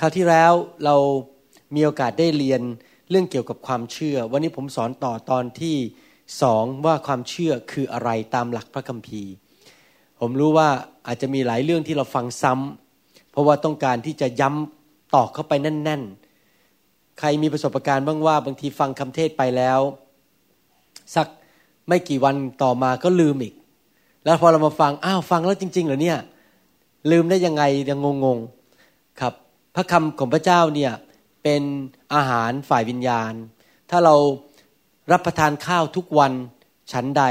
คราวที่แล้วเรามีโอกาสได้เรียนเรื่องเกี่ยวกับความเชื่อ วันนี้ผมสอนต่อตอนที่สองว่าความเชื่อคืออะไรตามหลักพระคัมภีร์ ผมรู้ว่าอาจจะมีหลายเรื่องที่เราฟังซ้ำเพราะว่าต้องการที่จะย้ำตอกเข้าไปแน่น ๆ ใครมีประสบการณ์บ้างว่าบางทีฟังคำเทศไปแล้ว สักไม่กี่วันต่อมาก็ลืมอีก แล้วพอเรามาฟังอ้าวฟังแล้วจริง ๆ เหรอเนี่ย ลืมได้ยังไงยังงงๆครับ พระคำของพระเจ้าเนี่ยเป็นอาหารฝ่ายวิญญาณ ถ้าเรารับประทานข้าวทุกวันฉันใด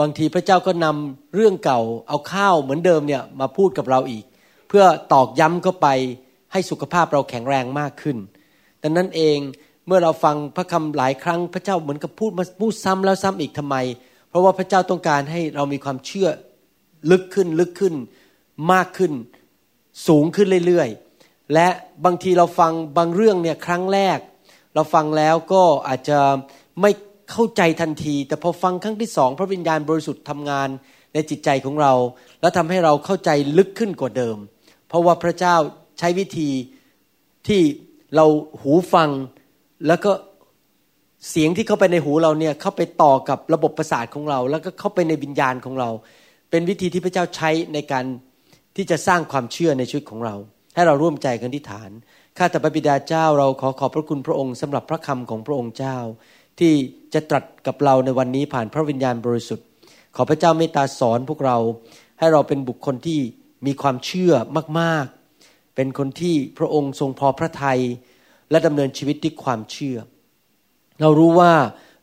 บางทีพระเจ้าก็นำเรื่องเก่าเอาข้าวเหมือนเดิมเนี่ยมาพูดกับเราอีก เพื่อตอกย้ำเข้าไปให้สุขภาพเราแข็งแรงมากขึ้นดังนั้นเองเมื่อเราฟังพระคำหลายครั้งพระเจ้าเหมือนกับพูดมาพูดซ้ำแล้วซ้ำอีกทำไม เพราะว่าพระเจ้าต้องการให้เรามีความเชื่อลึกขึ้นลึกขึ้นมากขึ้น สูงขึ้นเรื่อยๆ และบางทีเราฟังบางเรื่องเนี่ยครั้งแรก เราฟังแล้วก็อาจจะไม่เข้าใจทันที แต่พอฟังครั้งที่สองพระวิญญาณบริสุทธิ์ทำงานในจิตใจของเรา แล้วทำให้เราเข้าใจลึกขึ้นกว่าเดิม เพราะว่าพระเจ้าใช้วิธีที่เราหูฟังแล้วก็เสียงที่เข้าไปในหูเราเนี่ยเข้าไปต่อกับระบบประสาทของเรา แล้วก็เข้าไปในวิญญาณของเรา เป็นวิธีที่พระเจ้าใช้ในการที่จะสร้างความเชื่อในชีวิตของเรา ให้เราร่วมใจกันที่ฐาน ข้าแต่พระบิดาเจ้าเราขอขอบพระคุณพระองค์สำหรับพระคำของพระองค์เจ้า ที่จะตรัสกับเราในวันนี้ผ่านพระวิญญาณบริสุทธิ์ ขอพระเจ้าเมตตาสอนพวกเรา ให้เราเป็นบุคคลที่มีความเชื่อมากๆ เป็นคนที่พระองค์ทรงพอพระทัยและดำเนินชีวิตด้วยความเชื่อ เรารู้ว่า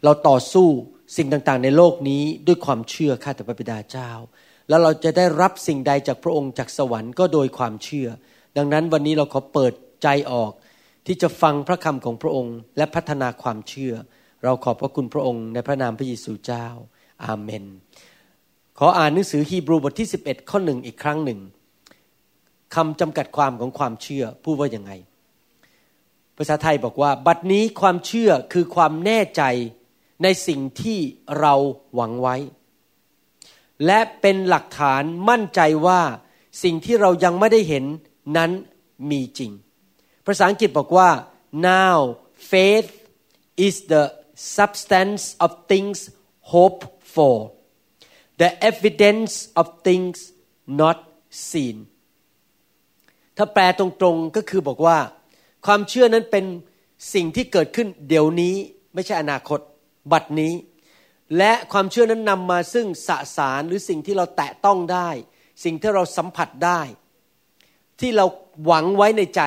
เราต่อสู้สิ่งต่างๆ ในโลกนี้ด้วยความเชื่อข้าแต่พระบิดาเจ้า แล้วเราจะได้รับสิ่งใดจากพระองค์จากสวรรค์ก็โดยความเชื่อ ดังนั้นวันนี้เราขอเปิดใจออก ที่จะฟังพระคำของพระองค์ และพัฒนาความเชื่อ เราขอบพระคุณพระองค์ในพระนามพระเยซูเจ้า อาเมน ขออ่านหนังสือฮีบรูบทที่ 11 ข้อหนึ่งอีกครั้งหนึ่งคำจำกัดความของความเชื่อพูดว่าอย่างไง ภาษาไทยบอกว่า บัดนี้ความเชื่อคือความแน่ใจในสิ่งที่เราหวังไว้ และเป็นหลักฐานมั่นใจว่าสิ่งที่เรายังไม่ได้เห็น นั้นมีจริง ภาษาอังกฤษบอกว่า now faith is the substance of things hoped for the evidence of things not seen ถ้าแปลตรงๆก็คือบอกว่า ความเชื่อนั้นเป็นสิ่งที่เกิดขึ้นเดี๋ยวนี้ไม่ใช่อนาคตบัดนี้ และความเชื่อนั้นนำมาซึ่งสสารหรือสิ่งที่เราแตะต้องได้ สิ่งที่เราสัมผัสได้ ที่เราหวังไว้ในใจ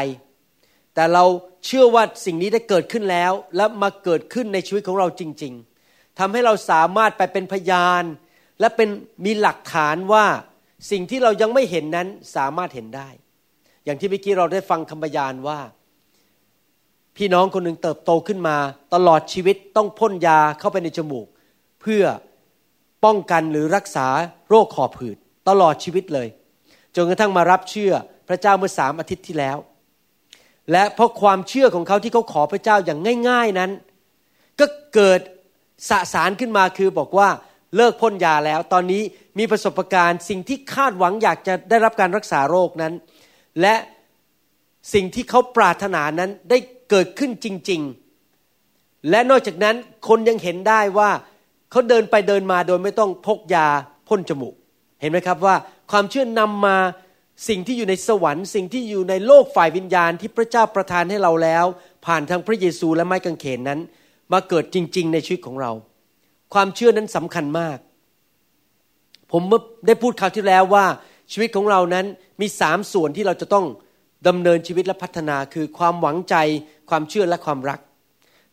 แต่เราเชื่อว่าสิ่งนี้ได้เกิดขึ้นแล้ว และมาเกิดขึ้นในชีวิตของเราจริง ๆทำให้เราสามารถไปเป็นพยาน และเป็นมีหลักฐานว่าสิ่งที่เรายังไม่เห็นนั้นสามารถเห็นได้ อย่างที่เมื่อกี้เราได้ฟังคำพยานว่า พี่น้องคนหนึ่งเติบโตขึ้นมา ตลอดชีวิตต้องพ่นยาเข้าไปในจมูก เพื่อป้องกันหรือรักษาโรคขอบหืดตลอดชีวิตเลย จนกระทั่งมารับเชื่อ พระเจ้าเมื่อสามอาทิตย์ที่แล้ว และเพราะความเชื่อของเขาที่เขาขอพระเจ้าอย่างง่าย ๆนั้น ก็เกิดสสารขึ้นมาคือบอกว่าเลิกพ่นยาแล้ว ตอนนี้มีประสบการณ์สิ่งที่คาดหวังอยากจะได้รับการรักษาโรคนั้น และสิ่งที่เขาปรารถนานั้นได้เกิดขึ้นจริง ๆ และนอกจากนั้นคนยังเห็นได้ว่าเขาเดินไปเดินมาโดยไม่ต้องพกยาพ่นจมูก เห็นไหมครับว่าความเชื่อนำมา สิ่งที่อยู่ในสวรรค์ สิ่งที่อยู่ในโลกฝ่ายวิญญาณที่พระเจ้าประทานให้เราแล้ว ผ่านทางพระเยซูและไม้กางเขนนั้น มาเกิดจริง ๆ ในชีวิตของเรา ความเชื่อนั้นสำคัญมาก ผมได้พูดคราวที่แล้วว่าชีวิตของเรานั้นมีสามส่วนที่เราจะต้องดำเนินชีวิตและพัฒนาคือความหวังใจความเชื่อและความรัก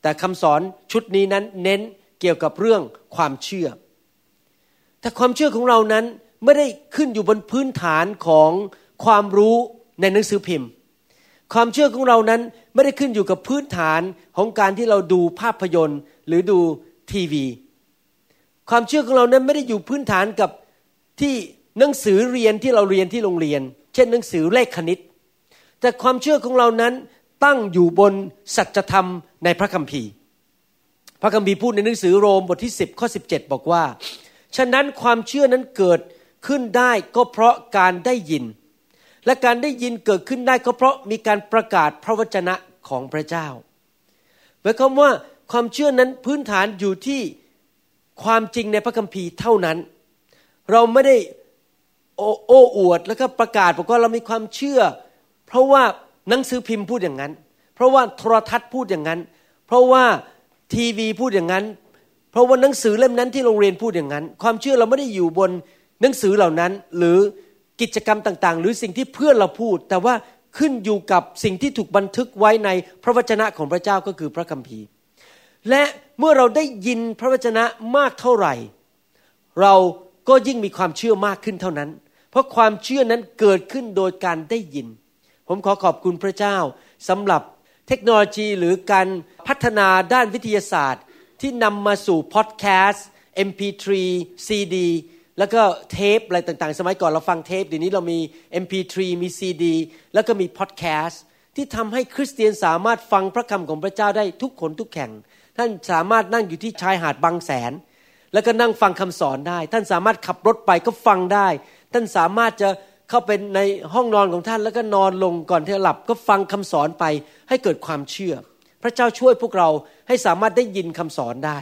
แต่คำสอนชุดนี้นั้นเน้นเกี่ยวกับเรื่องความเชื่อ แต่ความเชื่อของเรานั้น ไม่ได้ขึ้นอยู่บนพื้นฐานของความรู้ในหนังสือพิมพ์ ความเชื่อของเรานั้นไม่ได้ขึ้นอยู่กับพื้นฐานของการที่เราดูภาพยนตร์ หรือดูทีวี ความเชื่อของเรานั้นไม่ได้อยู่พื้นฐานกับที่หนังสือเรียนที่เราเรียนที่โรงเรียน เช่นหนังสือเลขคณิต แต่ความเชื่อของเรานั้นตั้งอยู่บนสัจธรรมในพระคัมภีร์ พระคัมภีร์พูดในหนังสือโรมบทที่ 10 ข้อ 17 บอกว่า ฉะนั้นความเชื่อนั้นเกิด ขึ้นได้ก็เพราะการได้ยิน และการได้ยินเกิดขึ้นได้ก็เพราะมีการประกาศพระวจนะของพระเจ้าหมายความว่าความเชื่อนั้นพื้นฐานอยู่ที่ความจริงในพระคัมภีร์เท่านั้น เราไม่ได้โอโอ้อวดแล้วก็ประกาศบอกว่าเรามีความเชื่อ เพราะว่าหนังสือพิมพ์พูดอย่างนั้น เพราะว่าโทรทัศน์พูดอย่างนั้น เพราะว่าทีวีพูดอย่างนั้น เพราะว่าหนังสือเล่มนั้นที่โรงเรียนพูดอย่างนั้น ความเชื่อเราไม่ได้อยู่บน หนังสือเหล่านั้นหรือกิจกรรมต่างๆ หรือสิ่งที่เพื่อนเราพูด แต่ว่าขึ้นอยู่กับสิ่งที่ถูกบันทึกไว้ในพระวจนะของพระเจ้าก็คือพระคัมภีร์ และเมื่อเราได้ยินพระวจนะมากเท่าไหร่ เราก็ยิ่งมีความเชื่อมากขึ้นเท่านั้น เพราะความเชื่อนั้นเกิดขึ้นโดยการได้ยิน ผมขอขอบคุณพระเจ้าสำหรับเทคโนโลยีหรือการพัฒนาด้านวิทยาศาสตร์ ที่นำมาสู่พอดแคสต์ MP3 CD แล้วก็เทปอะไรต่างๆ สมัยก่อนเราฟังเทปเดี๋ยวนี้เรามี MP3 มี CD แล้วก็มีพอดแคสต์ที่ทำให้คริสเตียนสามารถฟังพระคำของพระเจ้าได้ทุกคนทุกแข่ง ท่านสามารถนั่งอยู่ที่ชายหาดบางแสน แล้วก็นั่งฟังคำสอนได้ ท่านสามารถขับรถไปก็ฟังได้ ท่านสามารถจะเข้าไปในห้องนอนของท่านแล้วก็นอนลงก่อนที่จะหลับก็ฟังคำสอนไปให้เกิดความเชื่อ พระเจ้าช่วยพวกเราให้สามารถได้ยินคำสอนได้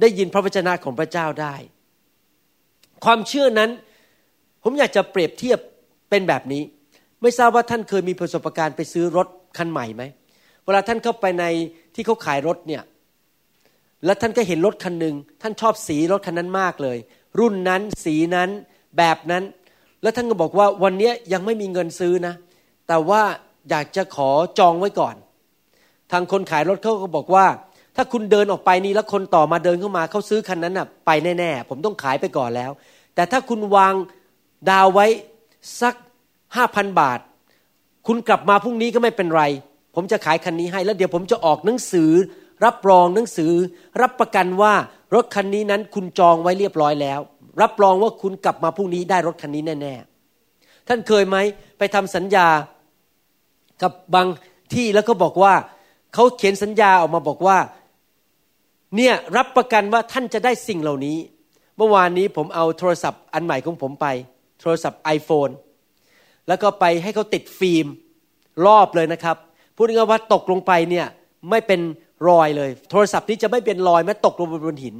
ได้ยินพระวจนะของพระเจ้าได้ ความเชื่อนั้น ผมอยากจะเปรียบเทียบเป็นแบบนี้ ไม่ทราบว่าท่านเคยมีประสบการณ์ไปซื้อรถคันใหม่ไหมเวลาท่านเข้าไปในที่เขาขายรถเนี่ยแล้วท่านก็เห็นรถคันหนึ่งท่านชอบสีรถคันนั้นมากเลย รุ่นนั้นสีนั้นแบบนั้น แล้วท่านก็บอกว่าวันนี้ยังไม่มีเงินซื้อนะ แต่ว่าอยากจะขอจองไว้ก่อน ทางคนขายรถเขาก็บอกว่า ถ้าคุณเดินออกไปนี่แล้วคนต่อมาเดินเข้ามาเขาซื้อคันนั้นน่ะไปแน่ๆผมต้องขายไปก่อนแล้ว แต่ถ้าคุณวางดาวไว้สักห้าพันบาท คุณกลับมาพรุ่งนี้ก็ไม่เป็นไร ผมจะขายคันนี้ให้แล้วเดี๋ยวผมจะออกหนังสือ รับรองหนังสือ รับประกันว่ารถคันนี้นั้นคุณจองไว้เรียบร้อยแล้ว รับรองว่าคุณกลับมาพรุ่งนี้ได้รถคันนี้แน่ๆท่านเคยไหมไปทำสัญญากับบางที่แล้วก็บอกว่าเขาเขียนสัญญาออกมาบอกว่าเนี่ยรับประกันว่าท่านจะได้สิ่งเหล่านี้ เมื่อวานนี้ผมเอาโทรศัพท์อันใหม่ของผมไป โทรศัพท์ iPhone แล้วก็ไปให้เขาติดฟิล์มรอบเลยนะครับพูดง่ายๆว่าตกลงไปเนี่ยไม่เป็นรอยเลย โทรศัพท์นี้จะไม่เป็นรอยแม้ตกลงบนหิน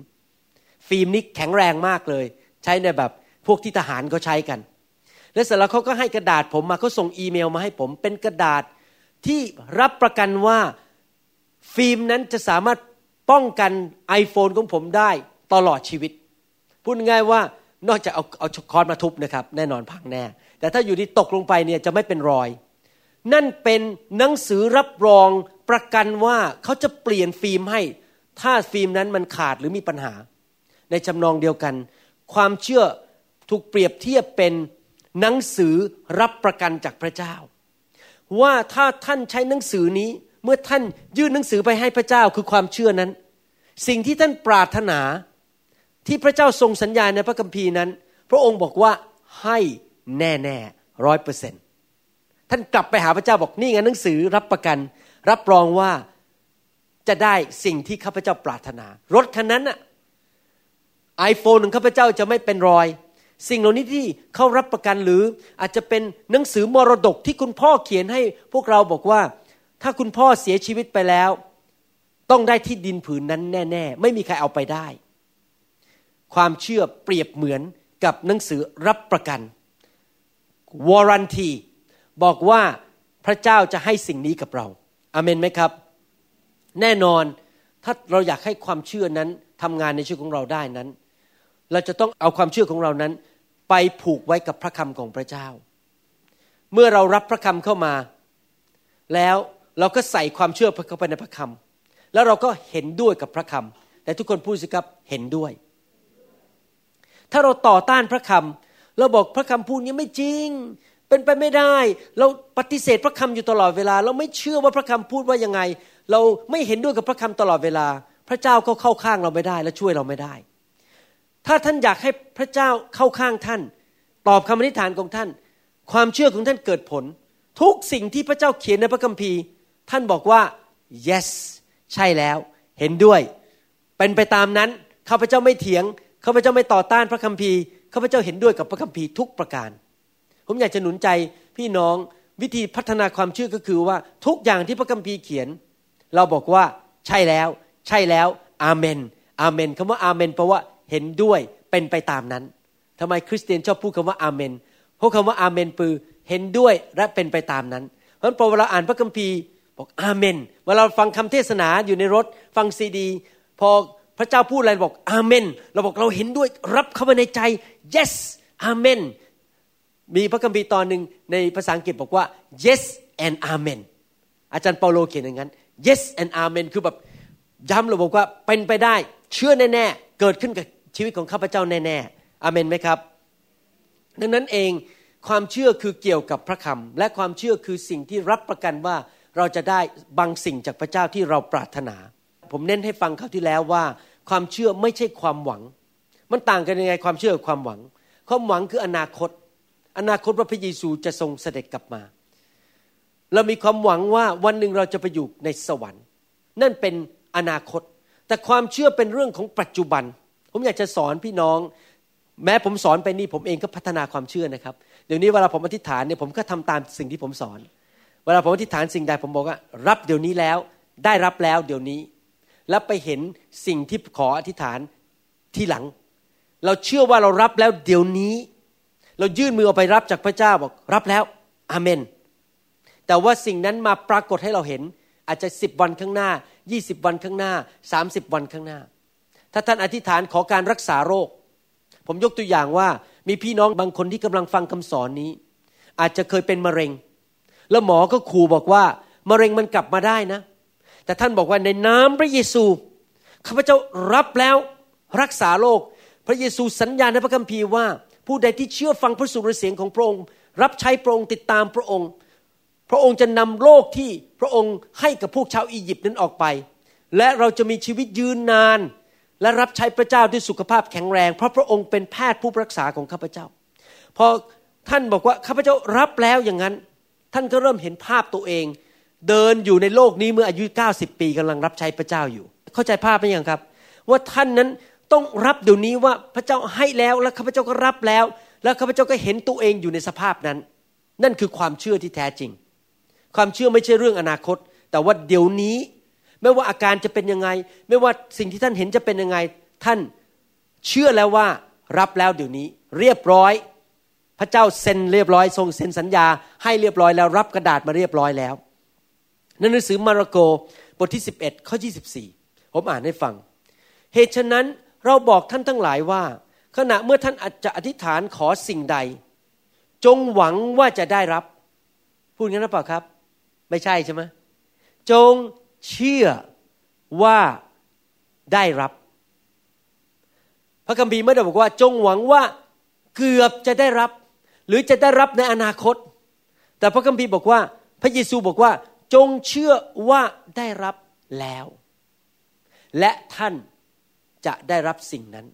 ฟิล์มนี้แข็งแรงมากเลย ใช้ในแบบพวกที่ทหารเขาใช้กัน และเสร็จแล้วเขาก็ให้กระดาษผมมาเขาส่งอีเมลมาให้ผม เป็นกระดาษที่รับประกันว่าฟิล์มนั้นจะสามารถป้องกัน iPhone ของผมได้ตลอดชีวิต พูดง่ายว่านอกจากเอาเอาคอนมาทุบนะครับ แน่นอนพังแน่ แต่ถ้าอยู่ที่ตกลงไปเนี่ยจะไม่เป็นรอย นั่นเป็นหนังสือรับรองประกันว่าเขาจะเปลี่ยนฟิล์มให้ ถ้าฟิล์มนั้นมันขาดหรือมีปัญหา ในจำนองเดียวกัน ความเชื่อถูกเปรียบเทียบเป็นหนังสือรับประกันจากพระเจ้า ว่าถ้าท่านใช้หนังสือนี้เมื่อท่านยื่นหนังสือไปให้พระเจ้าคือความเชื่อนั้น สิ่งที่ท่านปรารถนา ที่พระเจ้าทรงสัญญาในพระคัมภีร์นั้น พระองค์บอกว่าให้แน่แน่ร้อยเปอร์เซ็นท่านกลับไปหาพระเจ้าบอกนี่ไงหนังสือรับประกัน รับรองว่าจะได้สิ่งที่ข้าพเจ้าปรารถนา รถคันนั้นอะไอโฟนของข้าพเจ้าจะไม่เป็นรอย สิ่งเหล่านี้ที่เขารับประกันหรืออาจจะเป็นหนังสือมรดกที่คุณพ่อเขียนให้พวกเราบอกว่า ถ้าคุณพ่อเสียชีวิตไปแล้ว ต้องได้ที่ดินผืนนั้นแน่ ๆ ไม่มีใครเอาไปได้ ความเชื่อเปรียบเหมือนกับหนังสือรับประกันวอรันทีบอกว่าพระเจ้าจะให้สิ่งนี้กับเราอเมนไหมครับ แน่นอนถ้าเราอยากให้ความเชื่อนั้นทำงานในชีวิตของเราได้นั้น เราจะต้องเอาความเชื่อของเรานั้น ไปผูกไว้กับพระคำของพระเจ้า เมื่อเรารับพระคำเข้ามา แล้วเราก็ใส่ความเชื่อเข้าไปในพระคำแล้วเราก็เห็นด้วยกับพระคำแต่ทุกคนพูดสิครับเห็นด้วย ถ้าเราต่อต้านพระคำเราบอกพระคำพูดนี้ไม่จริง เป็นไปไม่ได้ เราปฏิเสธพระคำอยู่ตลอดเวลา เราไม่เชื่อว่าพระคำพูดว่ายังไง เราไม่เห็นด้วยกับพระคำตลอดเวลา พระเจ้าก็เข้าข้างเราไม่ได้และช่วยเราไม่ได้ ถ้าท่านอยากให้พระเจ้าเข้าข้างท่าน ตอบคำอธิษฐานของท่าน ความเชื่อของท่านเกิดผล ทุกสิ่งที่พระเจ้าเขียนในพระคัมภีร์ ท่านบอกว่า yes ใช่แล้ว เห็นด้วย เป็นไปตามนั้นข้าพเจ้าไม่เถียง ข้าพเจ้าไม่ต่อต้านพระคัมภีร์ข้าพเจ้าเห็นด้วยกับพระคัมภีร์ทุกประการ ผมอยากจะหนุนใจพี่น้องวิธีพัฒนาความเชื่อก็คือว่าทุกอย่างที่พระคัมภีร์เขียน เราบอกว่าใช่แล้ว ใช่แล้วอาเมนอาเมนคำว่าอาเมนแปลว่าเห็นด้วยเป็นไปตามนั้นทำไมคริสเตียนชอบพูดคำว่าอาเมนเพราะคำว่าอาเมนปือเห็นด้วยและเป็นไปตามนั้น เพราะฉะนั้นพอเวลาอ่านพระคัมภีร์บอกอาเมนเวลาฟังคำเทศนาอยู่ในรถฟังซีดี พอ พระเจ้าพูดอะไรบอกอาเมน เราบอกเราเห็นด้วยรับเข้ามาในใจ yes อาเมน มีพระคัมภีร์ตอนหนึ่งในภาษาอังกฤษบอกว่า yes and amen อาจารย์เปาโลเขียนอย่างนั้น yes and amen คือแบบย้ำเราบอกว่าเป็นไปได้ เชื่อแน่ๆ เกิดขึ้นกับชีวิตของข้าพเจ้าแน่ๆอาเมนไหมครับ ดังนั้นเองความเชื่อคือเกี่ยวกับพระคำและความเชื่อคือสิ่งที่รับประกันว่าเราจะได้บางสิ่งจากพระเจ้าที่เราปรารถนา ผมเน้นให้ฟังคราวที่แล้วว่า ความเชื่อไม่ใช่ความหวัง มันต่างกันยังไงความเชื่อกับความหวัง ความหวังคืออนาคต อนาคตว่าพระเยซูจะทรงเสด็จกลับมา เรามีความหวังว่าวันหนึ่งเราจะไปอยู่ในสวรรค์ นั่นเป็นอนาคต แต่ความเชื่อเป็นเรื่องของปัจจุบัน ผมอยากจะสอนพี่น้อง แม้ผมสอนไปนี่ผมเองก็พัฒนาความเชื่อนะครับ เดี๋ยวนี้เวลาผมอธิษฐานเนี่ยผมก็ทำตามสิ่งที่ผมสอน เวลาผมอธิษฐานสิ่งใดผมบอกว่า รับเดี๋ยวนี้แล้ว ได้รับแล้วเดี๋ยวนี้ แล้วไปเห็นสิ่งที่ขออธิษฐานที่หลัง เราเชื่อว่าเรารับแล้วเดี๋ยวนี้ เรายื่นมือออกไปรับจากพระเจ้าบอกรับแล้วอาเมน แต่ว่าสิ่งนั้นมาปรากฏให้เราเห็นอาจจะสิบวันข้างหน้ายี่สิบวันข้างหน้าสามสิบวันข้างหน้า ถ้าท่านอธิษฐานขอการรักษาโรค ผมยกตัวอย่างว่ามีพี่น้องบางคนที่กำลังฟังคำสอนนี้ อาจจะเคยเป็นมะเร็ง แล้วหมอก็ขู่บอกว่ามะเร็งมันกลับมาได้นะ แต่ท่านบอกว่าในน้ำพระเยซูข้าพเจ้ารับแล้วรักษาโรคพระเยซูสัญญาในพระคัมภีร์ว่า ผู้ใดที่เชื่อฟังพระสุรเสียงของพระองค์ รับใช้พระองค์ติดตามพระองค์ พระองค์จะนำโลกที่พระองค์ให้กับพวกชาวอียิปต์นั้นออกไป และเราจะมีชีวิตยืนนาน และรับใช้พระเจ้าด้วยสุขภาพแข็งแรง เพราะพระองค์เป็นแพทย์ผู้รักษาของข้าพเจ้า พอท่านบอกว่าข้าพเจ้ารับแล้วอย่างนั้น ท่านก็เริ่มเห็นภาพตัวเอง เดินอยู่ในโลกนี้เมื่ออายุ 90 ปีกำลังรับใช้พระเจ้าอยู่ เข้าใจภาพไหมยังครับ ว่าท่านนั้นต้องรับเดี๋ยวนี้ว่าพระเจ้าให้แล้วแล้วข้าพเจ้าก็รับแล้ว แล้วข้าพเจ้าก็เห็นตัวเองอยู่ในสภาพนั้น นั่นคือความเชื่อที่แท้จริง ความเชื่อไม่ใช่เรื่องอนาคต แต่ว่าเดี๋ยวนี้ ไม่ว่าอาการจะเป็นยังไง ไม่ว่าสิ่งที่ท่านเห็นจะเป็นยังไง ท่านเชื่อแล้วว่ารับแล้วเดี๋ยวนี้ เรียบร้อย พระเจ้าเซ็นเรียบร้อยทรงเซ็นสัญญา ให้เรียบร้อยแล้วรับกระดาษมาเรียบร้อยแล้ว ในหนังสือมาระโกบทที่ 11 ข้อ 24 ผมอ่านให้ฟัง เหตุฉะนั้นเราบอกท่านทั้งหลายว่า ขณะเมื่อท่านอาจจะอธิษฐานขอสิ่งใด จงหวังว่าจะได้รับ พูดงั้นหรือเปล่าครับ ไม่ใช่ใช่ไหมจงเชื่อว่าได้รับ พระคัมภีร์ไม่ได้บอกว่า จงหวังว่าเกือบจะได้รับ หรือจะได้รับในอนาคต แต่พระคัมภีร์บอกว่า พระเยซูบอกว่า จงเชื่อว่าได้รับแล้ว และท่านจะได้รับสิ่งนั้น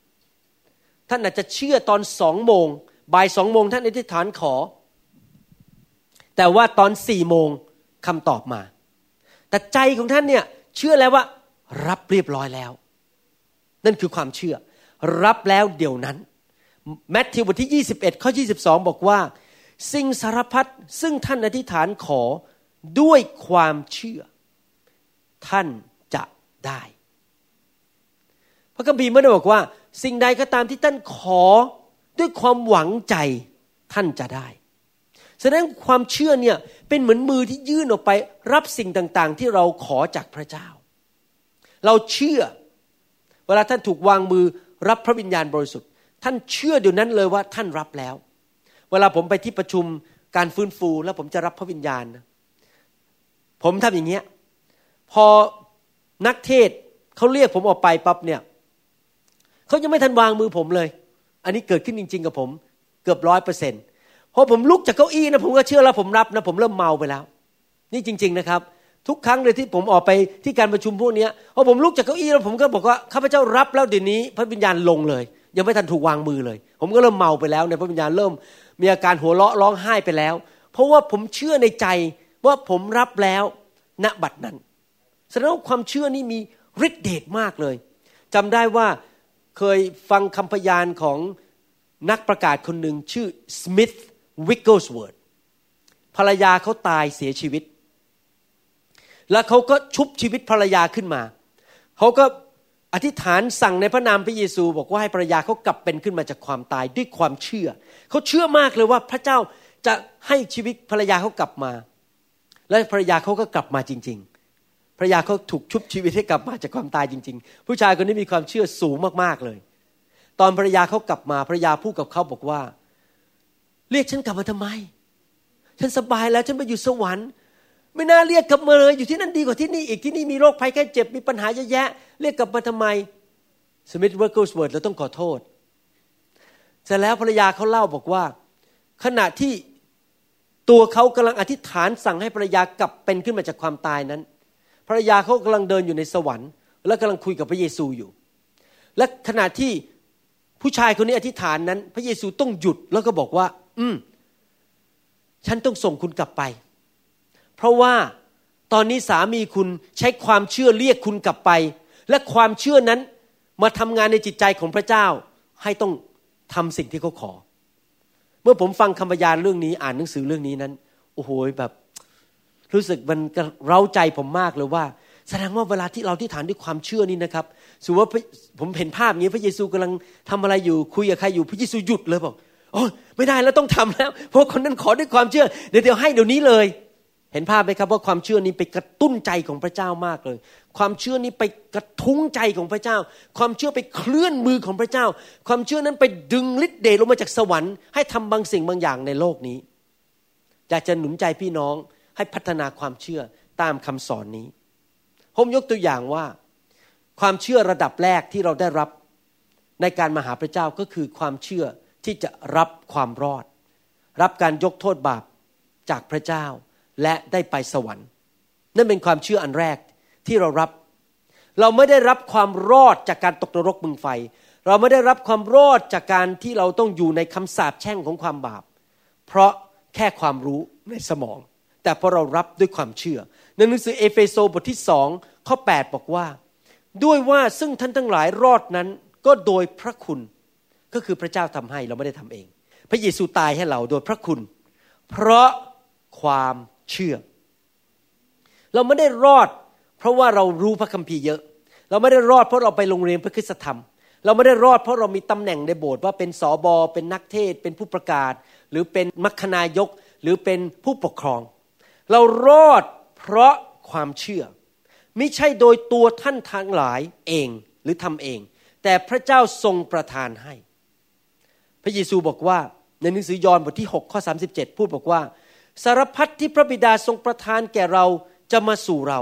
ท่านอาจจะเชื่อตอนสองโมงบ่ายสองโมงท่านอธิษฐานขอ แต่ว่าตอนสี่โมงคำตอบมา แต่ใจของท่านเนี่ยเชื่อแล้วว่ารับเรียบร้อยแล้ว นั่นคือความเชื่อ รับแล้วเดี๋ยวนั้นแมทธิวบทที่ 21 ข้อ 22 บอกว่า สิ่งสารพัดซึ่งท่านอธิษฐานขอ ด้วยความเชื่อ ท่านจะได้ พระคัมภีร์ไม่ได้บอกว่า สิ่งใดก็ตามที่ท่านขอด้วยความหวังใจท่านจะได้แสดงความเชื่อเนี่ยเป็นเหมือนมือที่ยื่นออกไป รับสิ่งต่างๆ ที่เราขอจากพระเจ้า เราเชื่อ เวลาท่านถูกวางมือรับพระวิญญาณบริสุทธิ์ ท่านเชื่อเดี๋ยวนั้นเลยว่าท่านรับแล้ว เวลาผมไปที่ประชุมการฟื้นฟูแล้วผมจะรับพระวิญญาณ ผมทำอย่างเงี้ย พอนักเทศเขาเรียกผมออกไปปั๊บเนี่ยเขายังไม่ทันวางมือผมเลย อันนี้เกิดขึ้นจริง ๆ กับผม เกือบร้อยเปอร์เซ็นต์พอผมลุกจากเก้าอี้นะผมก็เชื่อแล้วผมรับนะผมเริ่มเมาไปแล้ว นี่จริง ๆนะครับ ทุกครั้งเลยที่ผมออกไปที่การประชุมพวกนี้พอผมลุกจากเก้าอี้แล้วผมก็บอกว่าข้าพเจ้ารับแล้วเดี๋ยวนี้ พระวิญญาณลงเลย ยังไม่ทันถูกวางมือเลย ผมก็เริ่มเมาไปแล้วในพระวิญญาณเริ่ม มีอาการหัวเราะร้องไห้ไปแล้ว เพราะว่าผมเชื่อในใจ ว่าผมรับแล้วณบัดนั้นแสดงว่าความเชื่อนี่มีฤทธิเดชมากเลยจำได้ว่าเคยฟังคำพยานของนักประกาศคนหนึ่งชื่อ Smith Wigglesworth ภรรยาเขาตายเสียชีวิต แล้วเขาก็ชุบชีวิตภรรยาขึ้นมา เขาก็อธิษฐานสั่งในพระนามพระเยซู บอกว่าให้ภรรยาเขากลับเป็นขึ้นมาจากความตายด้วยความเชื่อ เขาเชื่อมากเลยว่าพระเจ้าจะให้ชีวิตภรรยาเขากลับมา และภรรยาเขาก็กลับมาจริง ๆ ภรรยาเขาถูกชุบชีวิตให้กลับมาจากความตายจริง ๆ ผู้ชายคนนี้มีความเชื่อสูงมากๆเลย ตอนภรรยาเขากลับมาภรรยาพูดกับเขาบอกว่า เรียกฉันกลับมาทำไม ฉันสบายแล้วฉันไปอยู่สวรรค์ ไม่น่าเรียกกลับมาเลยอยู่ที่นั่นดีกว่าที่นี่อีกที่นี่มีโรคภัยแค่เจ็บมีปัญหาเยอะแยะ เรียกกลับมาทำไมSmith Wigglesworth เราต้องขอโทษเสร็จแล้วภรรยาเขาเล่าบอกว่า ขณะที่ ตัวเขากำลังอธิษฐานสั่งให้ภรรยากลับเป็นขึ้นมาจากความตายนั้น ภรรยาเขากำลังเดินอยู่ในสวรรค์ และกำลังคุยกับพระเยซูอยู่ และขณะที่ผู้ชายคนนี้อธิษฐานนั้น พระเยซูต้องหยุดแล้วก็บอกว่า อืม ฉันต้องส่งคุณกลับไป เพราะว่าตอนนี้สามีคุณใช้ความเชื่อเรียกคุณกลับไป และความเชื่อนั้นมาทำงานในจิตใจของพระเจ้า ให้ต้องทำสิ่งที่เขาขอ เมื่อผมฟังคำพยานเรื่องนี้อ่านหนังสือเรื่องนี้นั้น โอ้โหแบบ รู้สึกมันเร้าใจผมมากเลยว่า แสดงว่าเวลาที่เราที่ฐานด้วยความเชื่อนี่นะครับสมมติว่าผมเห็นภาพอย่างนี้พระเยซูกำลังทำอะไรอยู่คุยกับใครอยู่พระเยซูหยุดเลยบอกโอ้ไม่ได้แล้วต้องทำแล้วเพราะคนนั้นขอด้วยความเชื่อเดี๋ยวเดี๋ยวให้เดี๋ยวนี้เลย เห็นภาพไหมครับว่าความเชื่อนี้ไปกระตุ้นใจของพระเจ้ามากเลย ความเชื่อนี้ไปกระทุ้งใจของพระเจ้า ความเชื่อไปเคลื่อนมือของพระเจ้า ความเชื่อนั้นไปดึงฤทธิ์เดชลงมาจากสวรรค์ให้ทำบางสิ่งบางอย่างในโลกนี้ อยากจะหนุนใจพี่น้องให้พัฒนาความเชื่อตามคำสอนนี้ ผมยกตัวอย่างว่า ความเชื่อระดับแรกที่เราได้รับในการมาหาพระเจ้าก็คือความเชื่อที่จะรับความรอด รับการยกโทษบาปจากพระเจ้า และได้ไปสวรรค์ นั่นเป็นความเชื่ออันแรกที่เรารับ เราไม่ได้รับความรอดจากการตกนรกมึงไฟ เราไม่ได้รับความรอดจากการที่เราต้องอยู่ในคำสาปแช่งของความบาป เพราะแค่ความรู้ในสมอง แต่พอเรารับด้วยความเชื่อในหนังสือเอเฟโซบทที่สองข้อ 8 บอกว่า ด้วยว่าซึ่งท่านทั้งหลายรอดนั้นก็โดยพระคุณ ก็คือพระเจ้าทำให้เราไม่ได้ทำเอง พระเยซูตายให้เราโดยพระคุณ เพราะความ เชื่อ เราไม่ได้รอด เพราะว่าเรารู้พระคัมภีร์เยอะ เราไม่ได้รอดเพราะเราไปโรงเรียนพระคุณธรรม เราไม่ได้รอดเพราะเรามีตำแหน่งในโบสถ์ว่าเป็นสอบอเป็นนักเทศ เป็นผู้ประกาศ หรือเป็นมัคคณายกหรือเป็นผู้ปกครอง เรารอดเพราะความเชื่อ ไม่ใช่โดยตัวท่านทางหลายเองหรือทำเอง แต่พระเจ้าทรงประทานให้ พระเยซูบอกว่าในหนังสือยอห์นบทที่ 6 ข้อ 37 พูดบอกว่า สารพัดที่พระบิดาทรงประทานแก่เราจะมาสู่เรา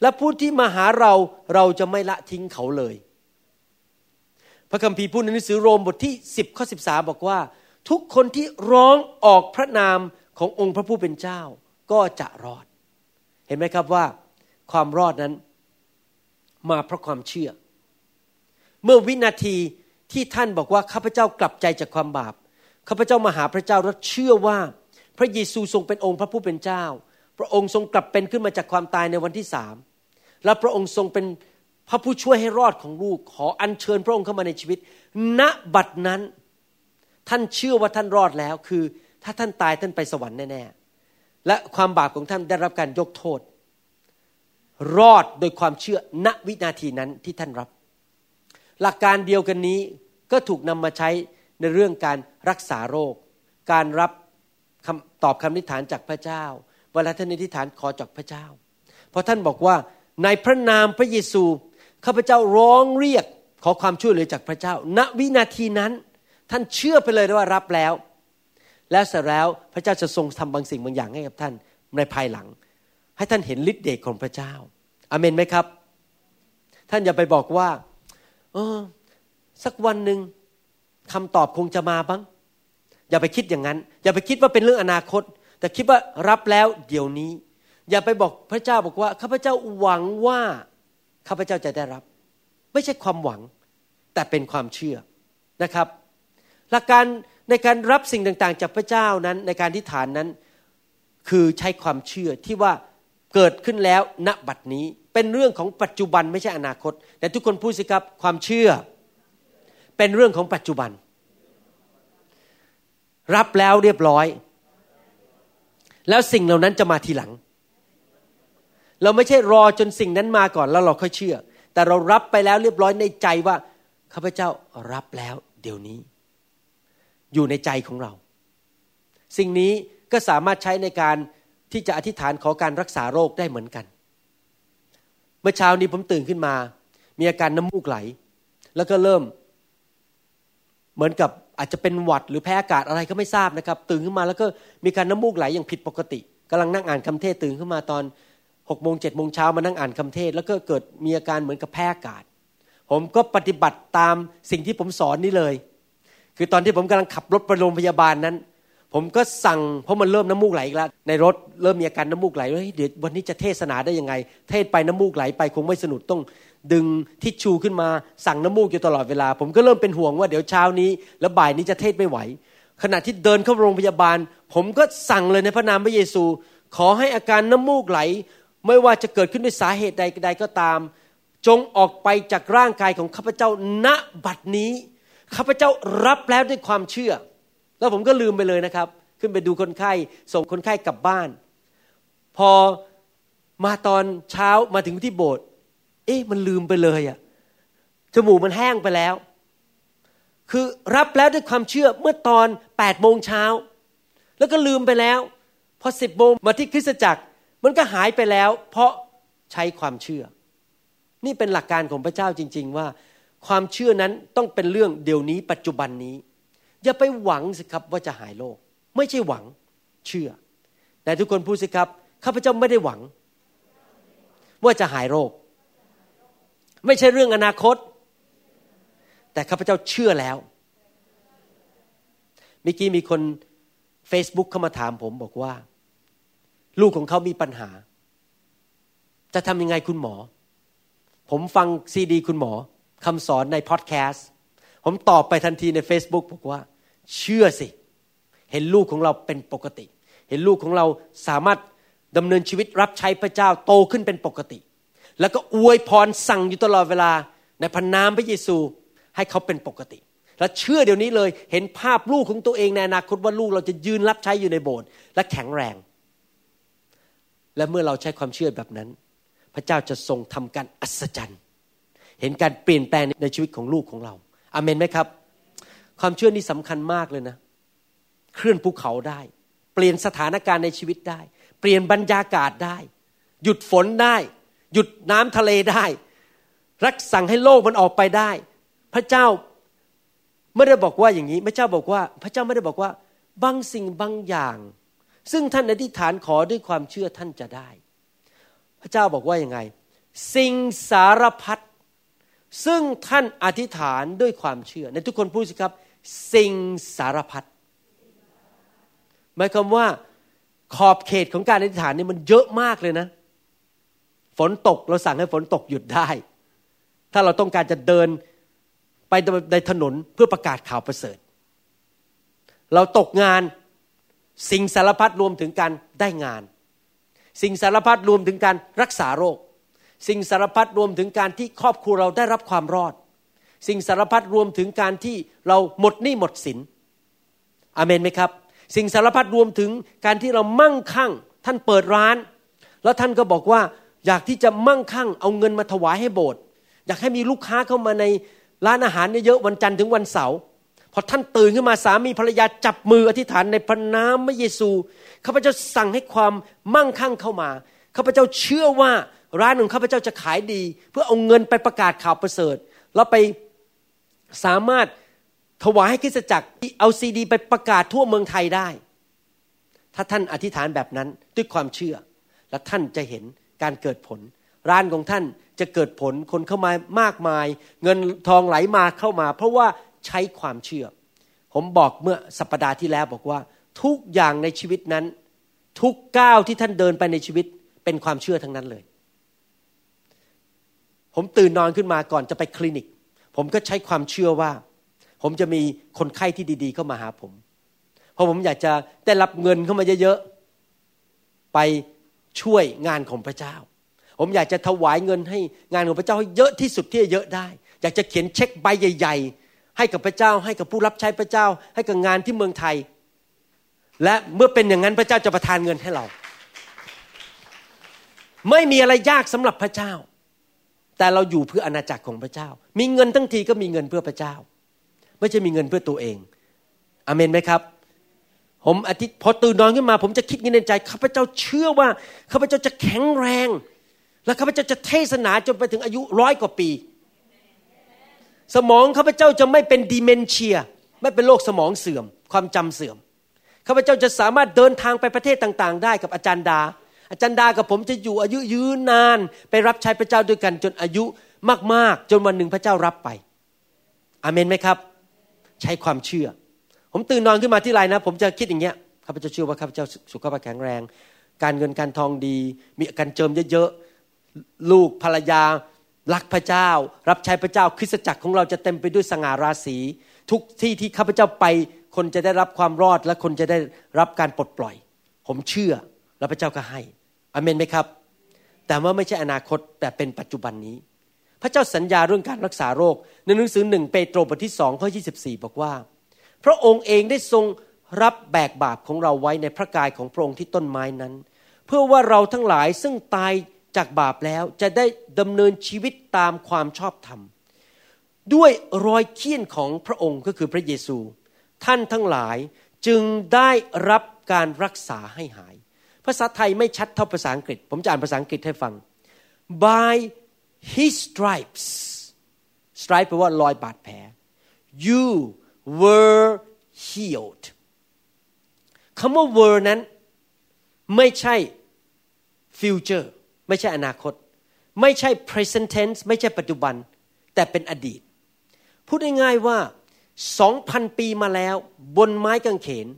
และผู้ที่มาหาเราเราจะไม่ละทิ้งเขาเลย พระคัมภีร์พูดในหนังสือโรมบทที่ 10ข้อ13 บอกว่า ทุกคนที่ร้องออกพระนามขององค์พระผู้เป็นเจ้าก็จะรอด เห็นไหมครับว่า ความรอดนั้นมาเพราะความเชื่อ เมื่อวินาทีที่ท่านบอกว่าข้าพเจ้ากลับใจจากความบาปข้าพเจ้ามาหาพระเจ้าและเชื่อว่า พระเยซูทรงเป็นองค์พระผู้เป็นเจ้า พระองค์ทรงกลับเป็นขึ้นมาจากความตายในวันที่สามและพระองค์ทรงเป็นพระผู้ช่วยให้รอดของลูก ขออัญเชิญพระองค์เข้ามาในชีวิต ณบัดนั้น ท่านเชื่อว่าท่านรอดแล้ว คือ ถ้าท่านตายท่านไปสวรรค์แน่ๆและความบาปของท่านได้รับการยกโทษ รอดโดยความเชื่อณวินาทีนั้นที่ท่านรับ หลักการเดียวกันนี้ก็ถูกนำมาใช้ในเรื่องการรักษาโรค การรับ ตอบคำนิฐานจากพระเจ้า เวลาท่านอธิษฐานขอจากพระเจ้า เพราะท่านบอกว่าในพระนามพระเยซูข้าพเจ้าร้องเรียกขอความช่วยเหลือจากพระเจ้า ณวินาทีนั้น ท่านเชื่อไปเลยว่ารับแล้ว และเสร็จแล้วพระเจ้าจะทรงทำบางสิ่งบางอย่างให้กับท่านในภายหลัง ให้ท่านเห็นฤทธิ์เดชของพระเจ้าอเมนไหมครับ ท่านอย่าไปบอกว่า เออ สักวันหนึ่งคำตอบคงจะมาบ้าง อย่าไปคิดอย่างนั้น อย่าไปคิดว่าเป็นเรื่องอนาคต แต่คิดว่ารับแล้วเดี๋ยวนี้ อย่าไปบอกพระเจ้าบอกว่าข้าพเจ้าหวังว่าข้าพเจ้าจะได้รับ ไม่ใช่ความหวัง แต่เป็นความเชื่อนะครับ หลักการในการรับสิ่งต่างๆ จากพระเจ้านั้นในการที่ฐานนั้น คือใช้ความเชื่อที่ว่าเกิดขึ้นแล้วณบัดนี้เป็นเรื่องของปัจจุบันไม่ใช่อนาคต แต่ทุกคนพูดสิครับความเชื่อ เป็นเรื่องของปัจจุบัน รับแล้วเรียบร้อย แล้วสิ่งเหล่านั้นจะมาทีหลัง เราไม่ใช่รอจนสิ่งนั้นมาก่อนแล้วเราค่อยเชื่อ แต่เรารับไปแล้วเรียบร้อยในใจว่าข้าพเจ้ารับแล้ว เดี๋ยวนี้ อยู่ในใจของเรา สิ่งนี้ก็สามารถใช้ในการที่จะอธิษฐานขอการรักษาโรคได้เหมือนกัน เมื่อเช้านี้ผมตื่นขึ้นมา มีอาการน้ำมูกไหล แล้วก็เริ่ม เหมือนกับ อาจจะเป็นหวัดหรือแพ้อากาศอะไรก็ไม่ทราบนะครับ ตื่นขึ้นมาแล้วก็มีการน้ำมูกไหลอย่างผิดปกติกำลังนั่งอ่านคำเทศตื่นขึ้นมาตอนหกโมงเจ็ดโมงเช้ามานั่งอ่านคำเทศ แล้วก็เกิดมีอาการเหมือนกับแพ้อากาศ ผมก็ปฏิบัติตามสิ่งที่ผมสอนนี่เลย คือตอนที่ผมกำลังขับรถไปโรงพยาบาลนั้น ผมก็สั่งเพราะมันเริ่มน้ำมูกไหลอีกแล้วในรถเริ่มมีอาการน้ำมูกไหลเฮ้ยเดี๋ยววันนี้จะเทศนาได้ยังไง เทศไปน้ำมูกไหลไปคงไม่สนุกต้อง ดึงทิชชูขึ้นมาสั่งน้ำมูกอยู่ตลอดเวลา ผมก็เริ่มเป็นห่วงว่าเดี๋ยวเช้านี้ แล้วบ่ายนี้จะเทศไม่ไหว ขณะที่เดินเข้าโรงพยาบาล ผมก็สั่งเลยในพระนามพระเยซู ขอให้อาการน้ำมูกไหล ไม่ว่าจะเกิดขึ้นด้วยสาเหตุใดใดก็ตาม จงออกไปจากร่างกายของข้าพเจ้าณบัดนี้ข้าพเจ้ารับแล้วด้วยความเชื่อ แล้วผมก็ลืมไปเลยนะครับ ขึ้นไปดูคนไข้ส่งคนไข้กลับบ้าน พอมาตอนเช้ามาถึงที่โบสถ์ เอ๊ะมันลืมไปเลยอะจมูกมันแห้งไปแล้ว คือรับแล้วด้วยความเชื่อเมื่อตอนแปดโมงเช้า แล้วก็ลืมไปแล้ว พอสิบโมงมาที่คริสตจักร มันก็หายไปแล้ว เพราะใช้ความเชื่อ นี่เป็นหลักการของพระเจ้าจริง ๆ ว่า ความเชื่อนั้นต้องเป็นเรื่องเดี๋ยวนี้ปัจจุบันนี้ อย่าไปหวังสิครับว่าจะหายโรคไม่ใช่หวังเชื่อ แต่ทุกคนพูดสิครับข้าพเจ้าไม่ได้หวัง ว่าจะหายโรค ไม่ใช่เรื่องอนาคต แต่ข้าพเจ้าเชื่อแล้วเมื่อกี้มีคน Facebook เข้ามาถามผมบอกว่า ลูกของเขามีปัญหา จะทำยังไงคุณหมอ ผมฟังซีดี คุณหมอคำสอนในพอดแคสต์ผมตอบไปทันทีใน Facebook บอกว่า เชื่อสิ เห็นลูกของเราเป็นปกติ เห็นลูกของเราสามารถดำเนินชีวิตรับใช้พระเจ้าโตขึ้นเป็นปกติ แล้วก็อวยพรสั่งอยู่ตลอดเวลา ในพันนามพระเยซูให้เขาเป็นปกติ และเชื่อเดี๋ยวนี้เลยเห็นภาพลูกของตัวเองในอนาคตว่าลูกเราจะยืนรับใช้อยู่ในโบสถ์และแข็งแรง และเมื่อเราใช้ความเชื่อแบบนั้น พระเจ้าจะทรงทำการอัศจรรย์ เห็นการเปลี่ยนแปลงในชีวิตของลูกของเราอเมนไหมครับ ความเชื่อนี้สำคัญมากเลยนะ เคลื่อนภูเขาได้ เปลี่ยนสถานการณ์ในชีวิตได้ เปลี่ยนบรรยากาศได้ หยุดฝนได้ หยุดน้ำทะเลได้ รักสั่งให้โลกมันออกไปได้ พระเจ้าไม่ได้บอกว่าอย่างนี้ พระเจ้าบอกว่า พระเจ้าไม่ได้บอกว่าบางสิ่งบางอย่าง ซึ่งท่านอธิษฐานขอด้วยความเชื่อท่านจะได้ พระเจ้าบอกว่ายังไง สิ่งสารพัดซึ่งท่านอธิษฐานด้วยความเชื่อ ในทุกคนพูดสิครับ สิ่งสารพัดหมายความว่าขอบเขตของการอธิษฐานนี่มันเยอะมากเลยนะ ฝนตกเราสั่งให้ฝนตกหยุดได้ ถ้าเราต้องการจะเดินไปในถนนเพื่อประกาศข่าวประเสริฐ เราตกงานสิ่งสารพัดรวมถึงการได้งาน สิ่งสารพัดรวมถึงการรักษาโรค สิ่งสารพัดรวมถึงการที่ครอบครัวเราได้รับความรอด สิ่งสารพัดรวมถึงการที่เราหมดหนี้หมดสินอเมนไหมครับ สิ่งสารพัดรวมถึงการที่เรามั่งคั่ง ท่านเปิดร้าน แล้วท่านก็บอกว่า อยากที่จะมั่งคั่งเอาเงินมาถวายให้โบสถ์อยากให้มีลูกค้าเข้ามาในร้านอาหารเยอะวันจันทร์ถึงวันเสาร์พอท่านตื่นขึ้นมาสามีภรรยาจับมืออธิษฐานในพระนามพระเยซูข้าพเจ้าสั่งให้ความมั่งคั่งเข้ามาข้าพเจ้าเชื่อว่าร้านของข้าพเจ้าจะขายดี เพื่อเอาเงินไปประกาศข่าวประเสริฐแล้วไปสามารถถวายให้คริสตจักรเอาซีดี ไปประกาศทั่วเมืองไทยได้ ถ้าท่านอธิษฐานแบบนั้นด้วยความเชื่อ และท่านจะเห็น การเกิดผล ร้านของท่านจะเกิดผลคนเข้ามามากมาย เงินทองไหลมาเข้ามา เพราะว่าใช้ความเชื่อ ผมบอกเมื่อสัปปดาห์ที่แล้วบอกว่า ทุกอย่างในชีวิตนั้น ทุกก้าวที่ท่านเดินไปในชีวิตเป็นความเชื่อทั้งนั้นเลย ผมตื่นนอนขึ้นมาก่อนจะไปคลินิก ผมก็ใช้ความเชื่อว่า ผมจะมีคนไข้ที่ดี ๆ เข้ามาหาผม เพราะผมอยากจะได้รับเงินเข้ามาเยอะๆไป ช่วยงานของพระเจ้า ผมอยากจะถวายเงินให้งานของพระเจ้าให้เยอะที่สุดที่จะเยอะได้ อยากจะเขียนเช็คใบใหญ่ ๆ ให้กับพระเจ้า ให้กับผู้รับใช้พระเจ้า ให้กับงานที่เมืองไทย และเมื่อเป็นอย่างนั้นพระเจ้าจะประทานเงินให้เรา ไม่มีอะไรยากสำหรับพระเจ้า แต่เราอยู่เพื่ออาณาจักรของพระเจ้า มีเงินทั้งทีก็มีเงินเพื่อพระเจ้า ไม่ใช่มีเงินเพื่อตัวเองอเมนไหมครับ ผมอาทิตย์พอตื่นนอนขึ้นมา ผมจะคิดในใจข้าพเจ้าเชื่อว่าข้าพเจ้าจะแข็งแรง และข้าพเจ้าจะเทศนาจนไปถึงอายุร้อยกว่าปี สมองข้าพเจ้าจะไม่เป็นดิเมนเชีย ไม่เป็นโรคสมองเสื่อม ความจำเสื่อมข้าพเจ้าจะสามารถเดินทางไปประเทศต่าง ๆ ได้กับอาจารย์ดา อาจารย์ดากับผมจะอยู่อายุยืนนาน ไปรับใช้พระเจ้าด้วยกันจนอายุมาก ๆ จนวันหนึ่งพระเจ้ารับไปอเมนไหมครับ ใช้ความเชื่อ ผมตื่นนอนขึ้นมาที่ไรนะ ผมจะคิดอย่างเงี้ยข้าพเจ้าเชื่อว่าข้าพเจ้าสุขภาพแข็งแรง การเงินการทองดี มีการเจิมเยอะๆลูกภรรยารักพระเจ้า รับใช้พระเจ้าคริสตจักรของเราจะเต็มไปด้วยสง่าราศี ทุกที่ที่ข้าพเจ้าไป คนจะได้รับความรอดและคนจะได้รับการปลดปล่อย ผมเชื่อแล้วพระเจ้าก็ให้อเมนไหมครับ แต่ว่าไม่ใช่อนาคตแต่เป็นปัจจุบันนี้ พระเจ้าสัญญาเรื่องการรักษาโรค ในหนังสือหนึ่งเปโตรบทที่สองข้อยีบอกว่า พระองค์เองได้ทรงรับแบกบาปของเราไว้ในพระกายของพระองค์ที่ต้นไม้นั้น เพื่อว่าเราทั้งหลายซึ่งตายจากบาปแล้วจะได้ดำเนินชีวิตตามความชอบธรรม ด้วยรอยเคี้ยนของพระองค์ก็คือพระเยซู ท่านทั้งหลายจึงได้รับการรักษาให้หาย ภาษาไทยไม่ชัดเท่าภาษาอังกฤษ ผมจะอ่านภาษาอังกฤษให้ฟัง by his stripes stripe แปลว่า รอยบาดแผล you were healed คำว่า were นั้น ไม่ใช่ future ไม่ใช่อนาคต ไม่ใช่ present tense ไม่ใช่ปัจจุบัน แต่เป็นอดีต พูดง่ายๆว่าสองพันปีมาแล้ว บนไม้กางเขน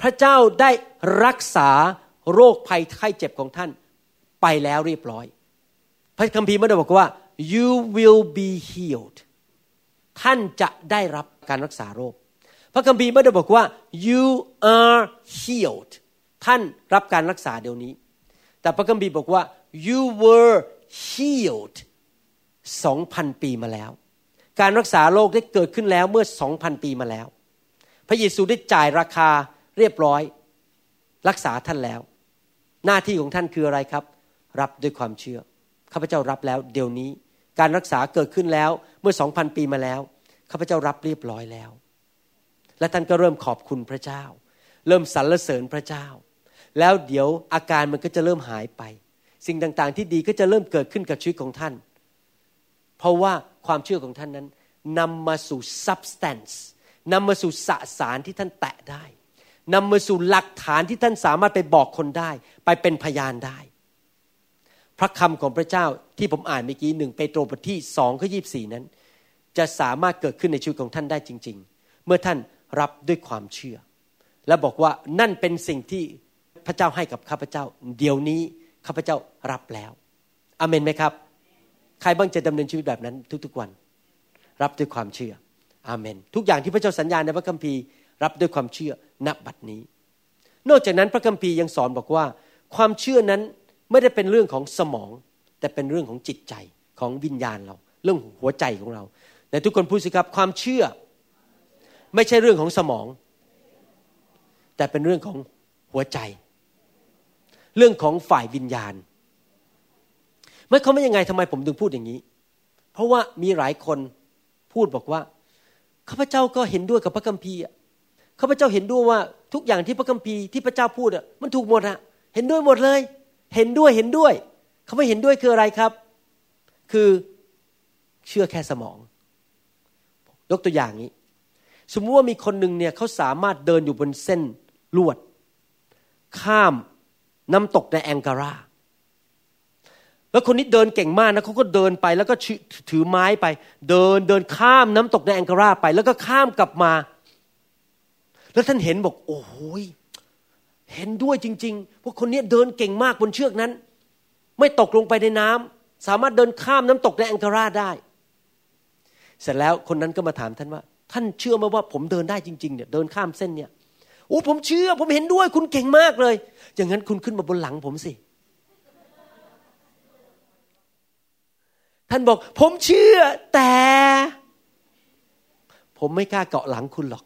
พระเจ้าได้รักษาโรคภัยไข้เจ็บของท่านไปแล้วเรียบร้อย พระคัมภีร์ไม่ได้บอกว่า you will be healed ท่านจะได้รับการรักษาโรค พระคัมภีร์ไม่ได้บอกว่า you are healed ท่านรับการรักษาเดี๋ยวนี้ แต่พระคัมภีร์บอกว่า you were healed สองพันปีมาแล้ว การรักษาโรคได้เกิดขึ้นแล้วเมื่อสองพันปีมาแล้ว พระเยซูได้จ่ายราคาเรียบร้อย รักษาท่านแล้ว หน้าที่ของท่านคืออะไรครับ รับด้วยความเชื่อข้าพเจ้ารับแล้วเดี๋ยวนี้ การรักษาเกิดขึ้นแล้วเมื่อสองพันปีมาแล้วข้าพเจ้ารับเรียบร้อยแล้ว และท่านก็เริ่มขอบคุณพระเจ้า เริ่มสรรเสริญพระเจ้า แล้วเดี๋ยวอาการมันก็จะเริ่มหายไป สิ่งต่างๆ ที่ดีก็จะเริ่มเกิดขึ้นกับชีวิตของท่าน เพราะว่าความเชื่อของท่านนั้นนำมาสู่ substance นำมาสู่สสารที่ท่านแตะได้นำมาสู่หลักฐานที่ท่านสามารถไปบอกคนได้ ไปเป็นพยานได้ พระคำของพระเจ้าที่ผมอ่านเมื่อกี้หนึ่งเปโตรบทที่สองข้อยีบสี่นั้น จะสามารถเกิดขึ้นในชีวิตของท่านได้จริง ๆ เมื่อท่านรับด้วยความเชื่อ และบอกว่านั่นเป็นสิ่งที่พระเจ้าให้กับข้าพเจ้า เดี๋ยวนี้ข้าพเจ้ารับแล้วอเมนไหมครับ ใครบ้างจะดำเนินชีวิตแบบนั้นทุกๆวัน รับด้วยความเชื่ออเมน ทุกอย่างที่พระเจ้าสัญญาในพระคัมภีร์ รับด้วยความเชื่อณบัดนี้ นอกจากนั้นพระคัมภีร์ยังสอนบอกว่า ความเชื่อนั้น ไม่ได้เป็นเรื่องของสมอง แต่เป็นเรื่องของจิตใจของวิญญาณเรา เรื่องหัวใจของเราแต่ทุกคนพูดสิครับความเชื่อ ไม่ใช่เรื่องของสมอง แต่เป็นเรื่องของหัวใจ เรื่องของฝ่ายวิญญาณเมื่อเขาไม่ยังไงทำไมผมถึงพูดอย่างนี้ เพราะว่ามีหลายคนพูดบอกว่าข้าพเจ้าก็เห็นด้วยกับพระคัมภีร์ข้าพเจ้าเห็นด้วยว่าทุกอย่างที่พระคัมภีร์ที่พระเจ้าพูดอะมันถูกหมดอะเห็นด้วยหมดเลย เห็นด้วยเห็นด้วยเขาไม่เห็นด้วยคืออะไรครับ คือเชื่อแค่สมอง ยกตัวอย่างนี้ สมมติว่ามีคนหนึ่งเนี่ยเขาสามารถเดินอยู่บนเส้นลวด ข้ามน้ำตกในแองการาแล้วคนนี้เดินเก่งมากนะเขาก็เดินไปแล้วก็ถือไม้ไป เดินเดินข้ามน้ำตกในแองการาไป แล้วก็ข้ามกลับมา แล้วท่านเห็นบอก โอ้โห เห็นด้วยจริงๆ พว่าคนนี้เดินเก่งมากบนเชือกนั้น ไม่ตกลงไปในน้ำสามารถเดินข้ามน้ำตกในแองการาได้ เสร็จแล้วคนนั้นก็มาถามท่านว่า ท่านเชื่อไหมว่าผมเดินได้จริงๆเนี่ยเดินข้ามเส้นเนี่ยโอ้ผมเชื่อ ผมเห็นด้วย คุณเก่งมากเลย อย่างนั้นคุณขึ้นมาบนหลังผมสิ ท่านบอก ผมเชื่อแต่ ผมไม่กล้าเกาะหลังคุณหรอก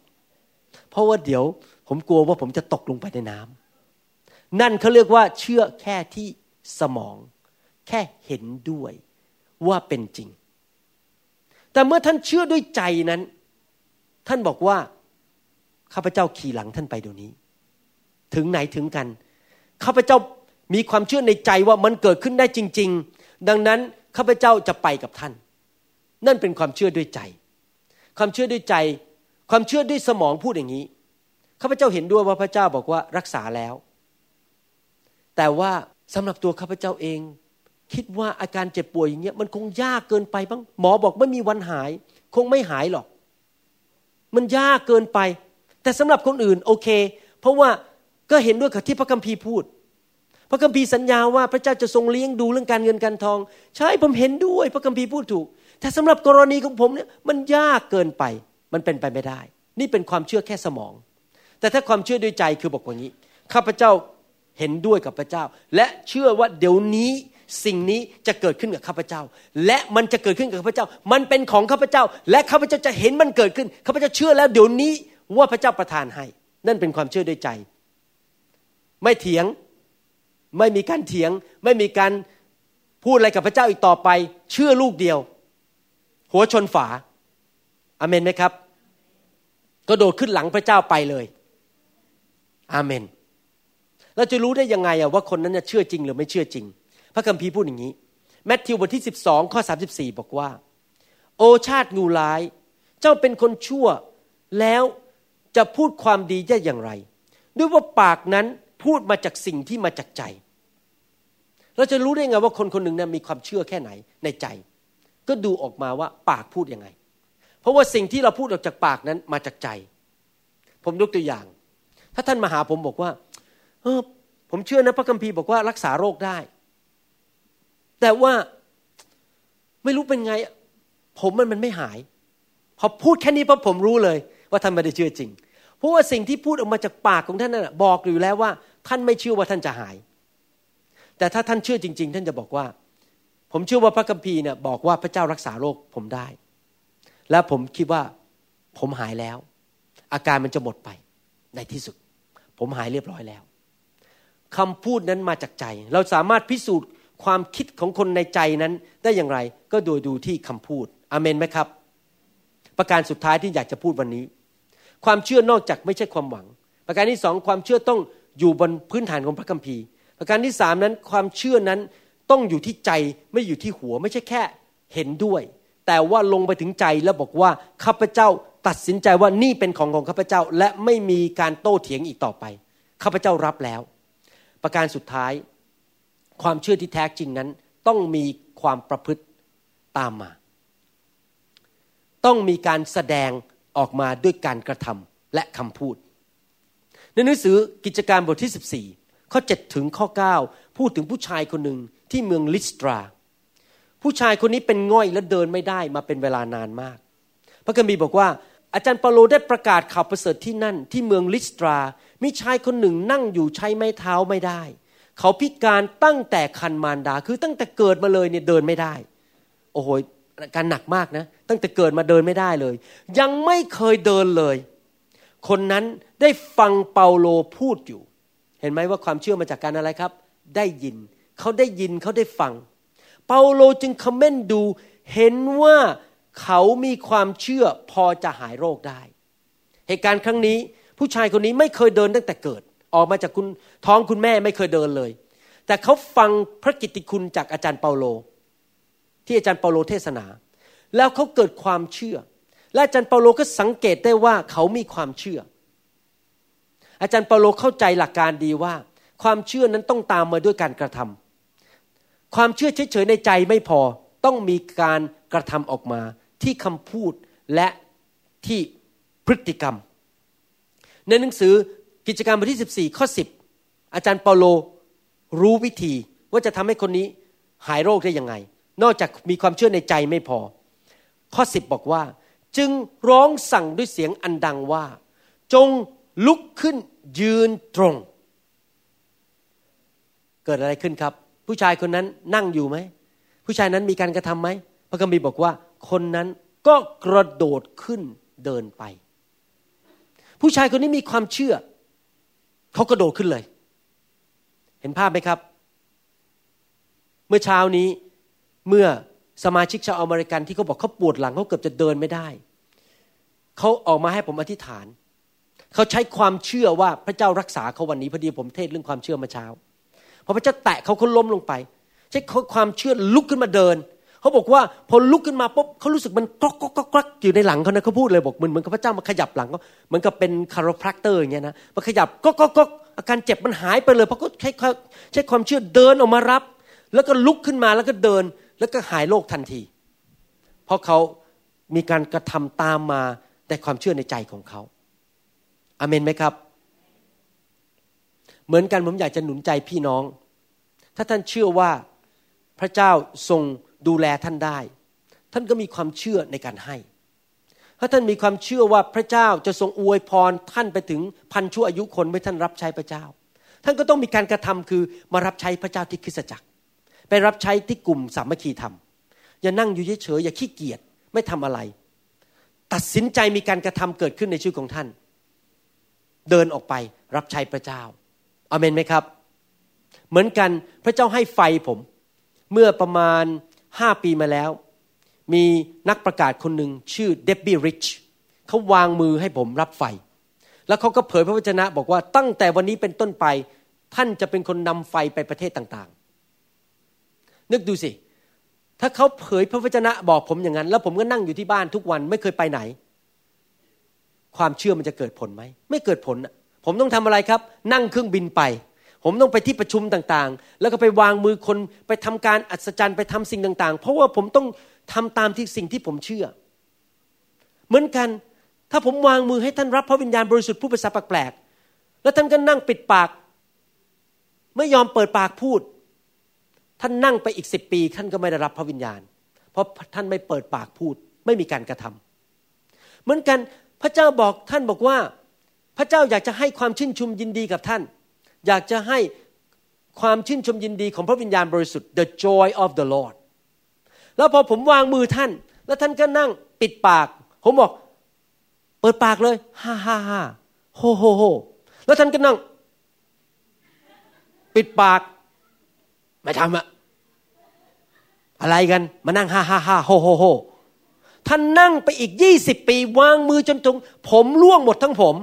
เพราะว่าเดี๋ยวผมกลัวว่าผมจะตกลงไปในน้ำ นั่นเขาเรียกว่าเชื่อแค่ที่สมอง แค่เห็นด้วยว่าเป็นจริง แต่เมื่อท่านเชื่อด้วยใจนั้น ท่านบอกว่าข้าพเจ้าขี่หลังท่านไปเดี๋ยวนี้ ถึงไหนถึงกันข้าพเจ้ามีความเชื่อในใจว่ามันเกิดขึ้นได้จริง ๆ ดังนั้นข้าพเจ้าจะไปกับท่าน นั่นเป็นความเชื่อด้วยใจ ความเชื่อด้วยใจ ความเชื่อด้วยสมองพูดอย่างนี้ข้าพเจ้าเห็นด้วยว่าพระเจ้าบอกว่ารักษาแล้ว แต่ว่าสำหรับตัวข้าพเจ้าเอง คิดว่าอาการเจ็บป่วยอย่างเงี้ยมันคงยากเกินไปบ้างหมอบอกไม่มีวันหาย คงไม่หายหรอก มันยากเกินไป แต่สำหรับคนอื่นโอเค เพราะว่าก็เห็นด้วยกับที่พระคัมภีร์พูด พระคัมภีร์สัญญาว่าพระเจ้าจะทรงเลี้ยงดูเรื่องการเงินการทอง ใช่ผมเห็นด้วย พระคัมภีร์พูดถูก แต่สำหรับกรณีของผมเนี่ยมันยากเกินไป มันเป็นไปไม่ได้ นี่เป็นความเชื่อแค่สมอง แต่ถ้าความเชื่อด้วยใจคือบอกว่างี้ข้าพเจ้า เห็นด้วยกับพระเจ้า และเชื่อว่าเดี๋ยวนี้สิ่งนี้จะเกิดขึ้นกับข้าพเจ้า และมันจะเกิดขึ้นกับข้าพเจ้า มันเป็นของข้าพเจ้า และข้าพเจ้าจะเห็นมันเกิดขึ้นข้าพเจ้าเชื่อแล้วเดี๋ยวนี้ว่าพระเจ้าประทานให้ นั่นเป็นความเชื่อด้วยใจ ไม่เถียงไม่มีการเถียง ไม่มีการพูดอะไรกับพระเจ้าอีกต่อไป เชื่อลูกเดียว หัวชนฝาอาเมนไหมครับ ก็โดดขึ้นหลังพระเจ้าไปเลย อาเมน เราจะรู้ได้ยังไงอะว่าคนนั้นจะเชื่อจริงหรือไม่เชื่อจริง พระคัมภีร์พูดอย่างนี้แมทธิวบทที่ 12 ข้อ 34 บอกว่า โอชาติงูร้าย เจ้าเป็นคนชั่วแล้วจะพูดความดีได้อย่างไร ด้วยว่าปากนั้นพูดมาจากสิ่งที่มาจากใจ เราจะรู้ได้ไงว่าคนคนหนึ่งนะมีความเชื่อแค่ไหนในใจ ก็ดูออกมาว่าปากพูดยังไง เพราะว่าสิ่งที่เราพูดออกจากปากนั้นมาจากใจ ผมยกตัวอย่าง ถ้าท่านมาหาผมบอกว่า เออผมเชื่อนะพระคัมภีร์บอกว่ารักษาโรคได้ แต่ว่าไม่รู้เป็นไง ผมมันมันไม่หาย พอพูดแค่นี้ปั๊บผมรู้เลย ว่าท่านไม่ได้เชื่อจริง เพราะว่าสิ่งที่พูดออกมาจากปากของท่านนั้นบอกอยู่แล้วว่า ท่านไม่เชื่อว่าท่านจะหาย แต่ถ้าท่านเชื่อจริง ๆ ท่านจะบอกว่า ผมเชื่อว่าพระคัมภีร์เนี่ยบอกว่าพระเจ้ารักษาโรคผมได้ และผมคิดว่าผมหายแล้ว อาการมันจะหมดไปในที่สุด ผมหายเรียบร้อยแล้ว คำพูดนั้นมาจากใจ เราสามารถพิสูจน์ความคิดของคนในใจนั้นได้อย่างไร ก็โดยดูที่คำพูดอเมนไหมครับ ประการสุดท้ายที่อยากจะพูดวันนี้ ความเชื่อนอกจากไม่ใช่ความหวัง ประการที่สองความเชื่อต้องอยู่บนพื้นฐานของพระคัมภีร์ ประการที่สามนั้นความเชื่อนั้นต้องอยู่ที่ใจไม่อยู่ที่หัว ไม่ใช่แค่เห็นด้วย แต่ว่าลงไปถึงใจแล้วบอกว่าข้าพเจ้าตัดสินใจว่านี่เป็นของของข้าพเจ้าและไม่มีการโต้เถียงอีกต่อไปข้าพเจ้ารับแล้ว ประการสุดท้าย ความเชื่อที่แท้จริงนั้น ต้องมีความประพฤติตามมา ต้องมีการแสดงออกมาด้วยการกระทำและคำพูด ในหนังสือกิจการบทที่ 14 ข้อ 7 ถึงข้อ 9 พูดถึงผู้ชายคนหนึ่งที่เมืองลิสตรา ผู้ชายคนนี้เป็นง่อยและเดินไม่ได้มาเป็นเวลานานมาก พระคัมภีร์บอกว่า อาจารย์เปาโลได้ประกาศข่าวประเสริฐที่นั่นที่เมืองลิสตรา มีชายคนหนึ่งนั่งอยู่ใช้ไม้เท้าไม่ได้ เขาพิการตั้งแต่คันมารดา คือตั้งแต่เกิดมาเลยเนี่ยเดินไม่ได้ โอ้โหการหนักมากนะ ตั้งแต่เกิดมาเดินไม่ได้เลย ยังไม่เคยเดินเลย คนนั้นได้ฟังเปาโลพูดอยู่ เห็นไหมว่าความเชื่อมาจากการอะไรครับ ได้ยิน เขาได้ยินเขาได้ฟัง เปาโลจึงคอมเมนต์ดูเห็นว่า เขามีความเชื่อพอจะหายโรคได้ เหตุการณ์ครั้งนี้ผู้ชายคนนี้ไม่เคยเดินตั้งแต่เกิด ออกมาจากคุณท้องคุณแม่ไม่เคยเดินเลย แต่เขาฟังพระกิตติคุณจากอาจารย์เปาโล ที่อาจารย์เปาโลเทศนา แล้วเขาเกิดความเชื่อ และอาจารย์เปาโลก็สังเกตได้ว่าเขามีความเชื่อ อาจารย์เปาโลเข้าใจหลักการดีว่า ความเชื่อนั้นต้องตามมาด้วยการกระทความเชื่อเฉยๆในใจไม่พอต้องมีการกระทำออกมา ที่คำพูดและที่พฤติกรรม ในหนังสือกิจการบทที่ 14 ข้อ 10 อาจารย์เปาโลรู้วิธีว่าจะทำให้คนนี้หายโรคได้ยังไง นอกจากมีความเชื่อในใจไม่พอ ข้อ 10 บอกว่า จึงร้องสั่งด้วยเสียงอันดังว่า จงลุกขึ้นยืนตรง เกิดอะไรขึ้นครับ ผู้ชายคนนั้นนั่งอยู่ไหม ผู้ชายนั้นมีการกระทำไหมพระคัมภีร์บอกว่า คนนั้นก็กระโดดขึ้นเดินไป ผู้ชายคนนี้มีความเชื่อ เขากระโดดขึ้นเลย เห็นภาพไหมครับ เมื่อเช้านี้เมื่อสมาชิกชาวอเมริกันที่เขาบอกเขาปวดหลังเขาเกือบจะเดินไม่ได้ เขาออกมาให้ผมอธิษฐาน เขาใช้ความเชื่อว่าพระเจ้ารักษาเขาวันนี้พอดีผมเทศเรื่องความเชื่อมาเช้าพอพระเจ้าแตะเขาเขาล้มลงไป ใช้ความเชื่อลุกขึ้นมาเดิน เขาบอกว่าพอลุกขึ้นมาปุ๊บเขารู้สึกมันกรอกกรอกกรอกอยู่ในหลังเขานะเขาพูดเลยบอกเหมือนเหมือนกับพระเจ้ามาขยับหลังเขาเหมือนกับเป็น chiropractor อย่างเงี้ยนะมาขยับก็ก็ก็อาการเจ็บมันหายไปเลยเพราะเขาใช้ใช้ความเชื่อเดินออกมารับ แล้วก็ลุกขึ้นมาแล้วก็เดินแล้วก็หายโรคทันที เพราะเขามีการกระทำตามมาแต่ความเชื่อในใจของเขาอเมนไหมครับ เหมือนกันผมอยากจะหนุนใจพี่น้อง ถ้าท่านเชื่อว่าพระเจ้าทรง ดูแลท่านได้ ท่านก็มีความเชื่อในการให้ ถ้าท่านมีความเชื่อว่าพระเจ้าจะทรงอวยพรท่านไปถึงพันชั่วอายุคนเมื่อท่านรับใช้พระเจ้า ท่านก็ต้องมีการกระทำคือมารับใช้พระเจ้าที่คริสตจักร ไปรับใช้ที่กลุ่มสามัคคีธรรม อย่านั่งอยู่เฉยๆอย่าขี้เกียจไม่ทำอะไร ตัดสินใจมีการกระทำเกิดขึ้นในชีวิตของท่าน เดินออกไปรับใช้พระเจ้าอเมนไหมครับ เหมือนกันพระเจ้าให้ไฟผม เมื่อประมาณ ห้าปีมาแล้ว มีนักประกาศคนหนึ่งชื่อเดบบี้ริชเขาวางมือให้ผมรับไฟ แล้วเขาก็เผยพระวจนะบอกว่าตั้งแต่วันนี้เป็นต้นไป ท่านจะเป็นคนนำไฟไปประเทศต่างๆ นึกดูสิ ถ้าเขาเผยพระวจนะบอกผมอย่างนั้น แล้วผมก็นั่งอยู่ที่บ้านทุกวันไม่เคยไปไหน ความเชื่อมันจะเกิดผลไหมไม่เกิดผลผมต้องทำอะไรครับ นั่งเครื่องบินไป ผมต้องไปที่ประชุมต่างๆ แล้วก็ไปวางมือคนไปทำการอัศจรรย์ไปทำสิ่งต่าง ๆ เพราะว่าผมต้องทำตามที่สิ่งที่ผมเชื่อ เหมือนกัน ถ้าผมวางมือให้ท่านรับพระวิญญาณบริสุทธิ์ผู้ภาษาแปลกๆแล้วท่านก็นั่งปิดปาก ไม่ยอมเปิดปากพูด ท่านนั่งไปอีกสิบปี ท่านก็ไม่ได้รับพระวิญญาณ เพราะท่านไม่เปิดปากพูด ไม่มีการกระทำเหมือนกันพระเจ้าบอกท่านบอกว่า พระเจ้าอยากจะให้ความชื่นชมยินดีกับท่าน อยากจะให้ความชื่นชมยินดีของพระวิญญาณบริสุทธิ์ the joy of the Lord แล้วพอผมวางมือท่าน แล้วท่านก็นั่งปิดปาก ผมบอก เปิดปากเลยฮ่าฮ่าฮ่าโฮโฮโฮแล้วท่านก็นั่ง ปิดปาก ไม่ทำอะอะไรกันมานั่งฮ่าฮ่าฮ่าโฮโฮโฮท่านนั่งไปอีกยี่สิบปี วางมือจนตรงผมร่วงหมดทั้งผม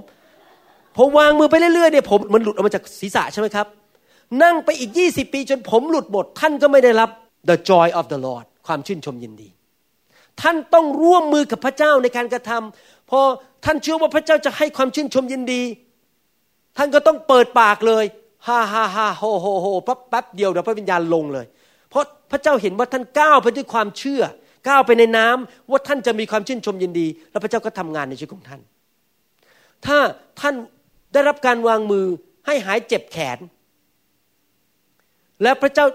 พอวางมือไปเรื่อยๆเนี่ยผมมันหลุดออกมาจากศีรษะใช่ไหมครับ นั่งไปอีกยี่สิบปีจนผมหลุดหมด ท่านก็ไม่ได้รับ the joy of the Lord ความชื่นชมยินดี ท่านต้องร่วมมือกับพระเจ้าในการกระทำพอท่านเชื่อว่าพระเจ้าจะให้ความชื่นชมยินดี ท่านก็ต้องเปิดปากเลยฮ่าฮ่าฮ่าโฮโฮโฮแป๊บเดียวเดี๋ยวพระวิญญาณลงเลย เพราะพระเจ้าเห็นว่าท่านก้าวไปด้วยความเชื่อ ก้าวไปในน้ำว่าท่านจะมีความชื่นชมยินดี แล้วพระเจ้าก็ทำงานในชีวิตของท่าน ถ้าท่าน ได้รับการวางมือให้หายเจ็บแขน และพระเจ้า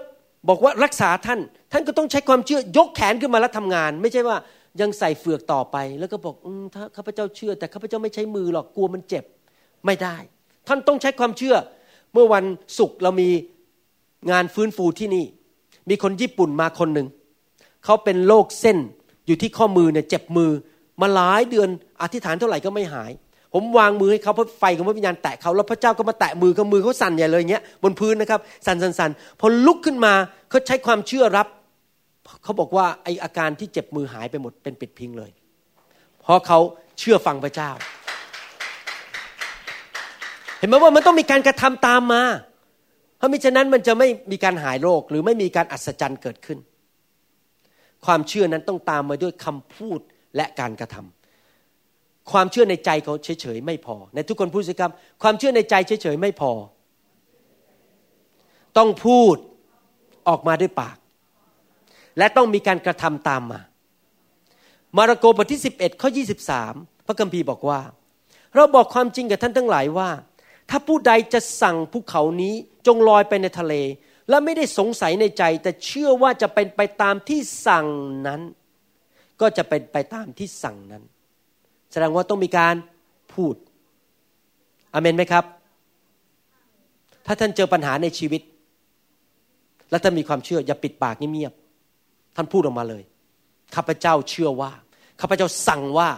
บอกว่ารักษาท่าน ท่านก็ต้องใช้ความเชื่อยกแขนขึ้นมาแล้วทำงาน ไม่ใช่ว่ายังใส่เฟือกต่อไป แล้วก็บอกอถ้าข้าพเจ้าเชื่อ แต่ข้าพเจ้าไม่ใช้มือหรอกกลัวมันเจ็บไม่ได้ ท่านต้องใช้ความเชื่อ เมื่อวันศุกร์เรามีงานฟื้นฟูที่นี่ มีคนญี่ปุ่นมาคนหนึ่งเขาเป็นโรคเส้นอยู่ที่ข้อมือเนี่ยเจ็บมือมาหลายเดือนอธิษฐานเท่าไหร่ก็ไม่หาย ผมวางมือให้เขาเพราะไฟของพระวิญญาณแตะเขาแล้วพระเจ้าก็มาแตะมือเขามือเขาสั่นใหญ่เลยเงี้ยบนพื้นนะครับสั่นสั่นสั่นพอลุกขึ้นมาเขาใช้ความเชื่อรับเขาบอกว่าไออาการที่เจ็บมือหายไปหมดเป็นปิดพิงเลย เพราะเขาเชื่อฟังพระเจ้า เห็นไหมว่ามันต้องมีการกระทำตามมาเพราะมิฉะนั้นมันจะไม่มีการหายโรคหรือไม่มีการอัศจรรย์เกิดขึ้น ความเชื่อนั้นต้องตามมาด้วยคำพูดและการกระทำ ความเชื่อในใจเขาเฉยๆไม่พอ ในทุกคนพูดสิครับ ความเชื่อในใจเฉยๆไม่พอ ต้องพูดออกมาด้วยปาก และต้องมีการกระทำตามมา มาระโกบทที่ 11ข้อ23 พระคัมภีร์บอกว่า เราบอกความจริงกับท่านทั้งหลายว่า ถ้าผู้ใดจะสั่งภูเขานี้จงลอยไปในทะเล และไม่ได้สงสัยในใจ แต่เชื่อว่าจะเป็นไปตามที่สั่งนั้น ก็จะเป็นไปตามที่สั่งนั้น แสดงว่าต้องมีการพูดอเมนไหมครับ ถ้าท่านเจอปัญหาในชีวิต และท่านมีความเชื่ออย่าปิดปากเงียบๆท่านพูดออกมาเลยข้าพเจ้าเชื่อว่าข้าพเจ้าสั่งว่า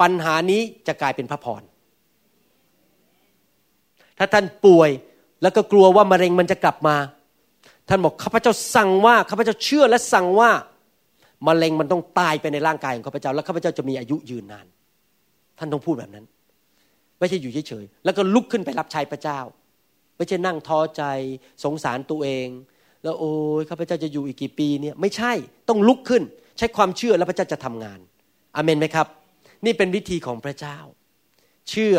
ปัญหานี้จะกลายเป็นพระพรถ้าท่านป่วยแล้วก็กลัวว่ามะเร็งมันจะกลับมา ท่านบอกข้าพเจ้าสั่งว่าข้าพเจ้าเชื่อและสั่งว่ามะเร็งมันต้องตายไปในร่างกายของข้าพเจ้า แล้วข้าพเจ้าจะมีอายุยืนนาน ท่านต้องพูดแบบนั้น ไม่ใช่อยู่เฉยๆแล้วก็ลุกขึ้นไปรับใช้พระเจ้า ไม่ใช่นั่งท้อใจสงสารตัวเอง แล้วโอ้ยข้าพเจ้าจะอยู่อีกกี่ปีเนี่ยไม่ใช่ต้องลุกขึ้น ใช้ความเชื่อแล้วพระเจ้าจะทำงานอเมนไหมครับ นี่เป็นวิธีของพระเจ้า เชื่อ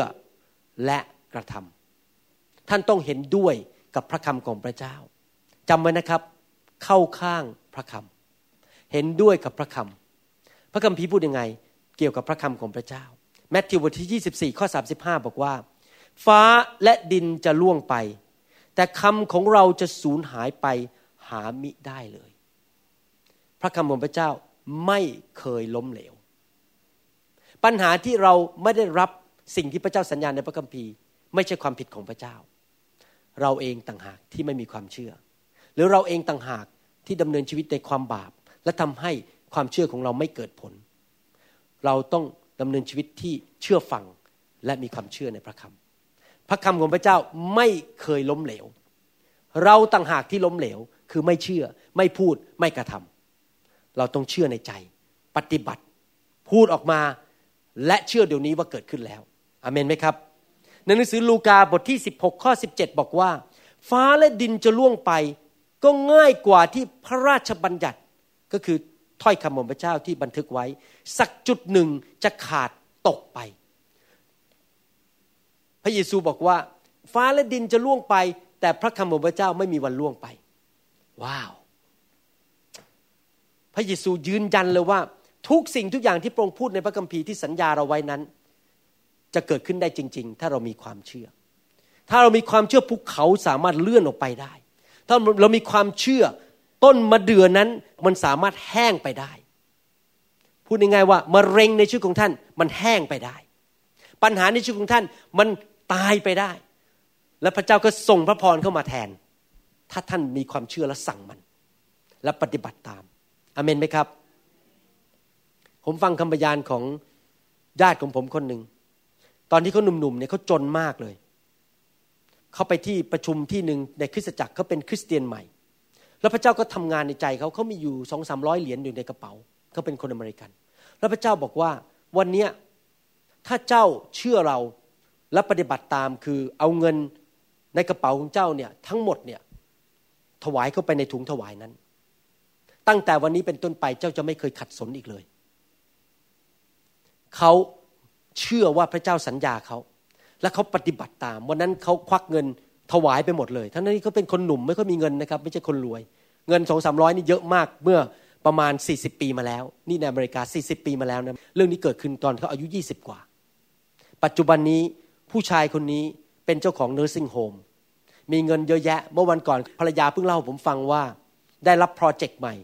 และกระทำท่านต้องเห็นด้วยกับพระคำของพระเจ้าจำไว้นะครับ เข้าข้างพระคำเห็นด้วยกับพระคำพระคัมภีร์พูดยังไง เกี่ยวกับพระคำของพระเจ้า แมทธิวบทที่ 24 ข้อ 35 บอกว่า ฟ้าและดินจะล่วงไป แต่คำของเราจะสูญหายไปหามิได้เลย พระคำของพระเจ้าไม่เคยล้มเหลว ปัญหาที่เราไม่ได้รับสิ่งที่พระเจ้าสัญญาในพระคัมภีร์ ไม่ใช่ความผิดของพระเจ้า เราเองต่างหากที่ไม่มีความเชื่อ หรือเราเองต่างหากที่ดำเนินชีวิตในความบาป และทำให้ความเชื่อของเราไม่เกิดผล เราต้อง ดำเนินชีวิตที่เชื่อฟังและมีความเชื่อในพระคำพระคำของพระเจ้าไม่เคยล้มเหลว เราต่างหากที่ล้มเหลวคือไม่เชื่อไม่พูดไม่กระทำเราต้องเชื่อในใจ ปฏิบัติ พูดออกมาและเชื่อเดี๋ยวนี้ว่าเกิดขึ้นแล้วอเมนไหมครับในหนังสือลูกาบทที่ 16 ข้อ 17 บอกว่า ฟ้าและดินจะล่วงไป ก็ง่ายกว่าที่พระราชบัญญัติก็คือ ถ้อยคำของพระเจ้าที่บันทึกไว้ สักจุดหนึ่งจะขาดตกไป พระเยซูบอกว่า ฟ้าและดินจะล่วงไป แต่พระคำของพระเจ้าไม่มีวันล่วงไป ว้าว พระเยซูยืนยันเลยว่า ทุกสิ่งทุกอย่างที่พระองค์พูดในพระคัมภีร์ที่สัญญาเราไว้นั้น จะเกิดขึ้นได้จริง ๆ ถ้าเรามีความเชื่อ ถ้าเรามีความเชื่อภูเขาสามารถเลื่อนออกไปได้ ถ้าเรามีความเชื่อ ต้นมะเดื่อนั้นมันสามารถแห้งไปได้ พูดง่ายๆว่ามะเร็งในชีวิตของท่านมันแห้งไปได้ ปัญหาในชีวิตของท่านมันตายไปได้ และพระเจ้าก็ส่งพระพรเข้ามาแทน ถ้าท่านมีความเชื่อและสั่งมัน และปฏิบัติตามอเมนไหมครับ ผมฟังคำพยานของญาติของผมคนหนึ่งตอนที่เขาหนุ่มๆเนี่ยเขาจนมากเลย เขาไปที่ประชุมที่หนึ่งในคริสตจักรเขาเป็นคริสเตียนใหม่ แล้วพระเจ้าก็ทำงานในใจเขาเขามีอยู่สองสามร้อยเหรียญอยู่ในกระเป๋าเขาเป็นคนอเมริกัน แล้วพระเจ้าบอกว่าวันนี้ถ้าเจ้าเชื่อเราและปฏิบัติตามคือเอาเงินในกระเป๋าของเจ้าเนี่ยทั้งหมดเนี่ยถวายเข้าไปในถุงถวายนั้น ตั้งแต่วันนี้เป็นต้นไปเจ้าจะไม่เคยขัดสนอีกเลยเขาเชื่อว่าพระเจ้าสัญญาเขาและเขาปฏิบัติตาม วันนั้นเขาควักเงิน ถวายไปหมดเลยทั้งนั้นที่เขาเป็นคนหนุ่มไม่ค่อยมีเงินนะครับ ไม่ใช่คนรวย เงินสองสามร้อยนี่เยอะมากเมื่อประมาณ 40 ปีมาแล้ว นี่ในอเมริกา 40 ปีมาแล้วนะเรื่องนี้เกิดขึ้นตอนเขาอายุ 20 กว่า ปัจจุบันนี้ผู้ชายคนนี้เป็นเจ้าของเนอร์ซิ่งโฮมมีเงินเยอะแยะ เมื่อวันก่อนภรรยาเพิ่งเล่าผมฟังว่าได้รับโปรเจกต์ใหม่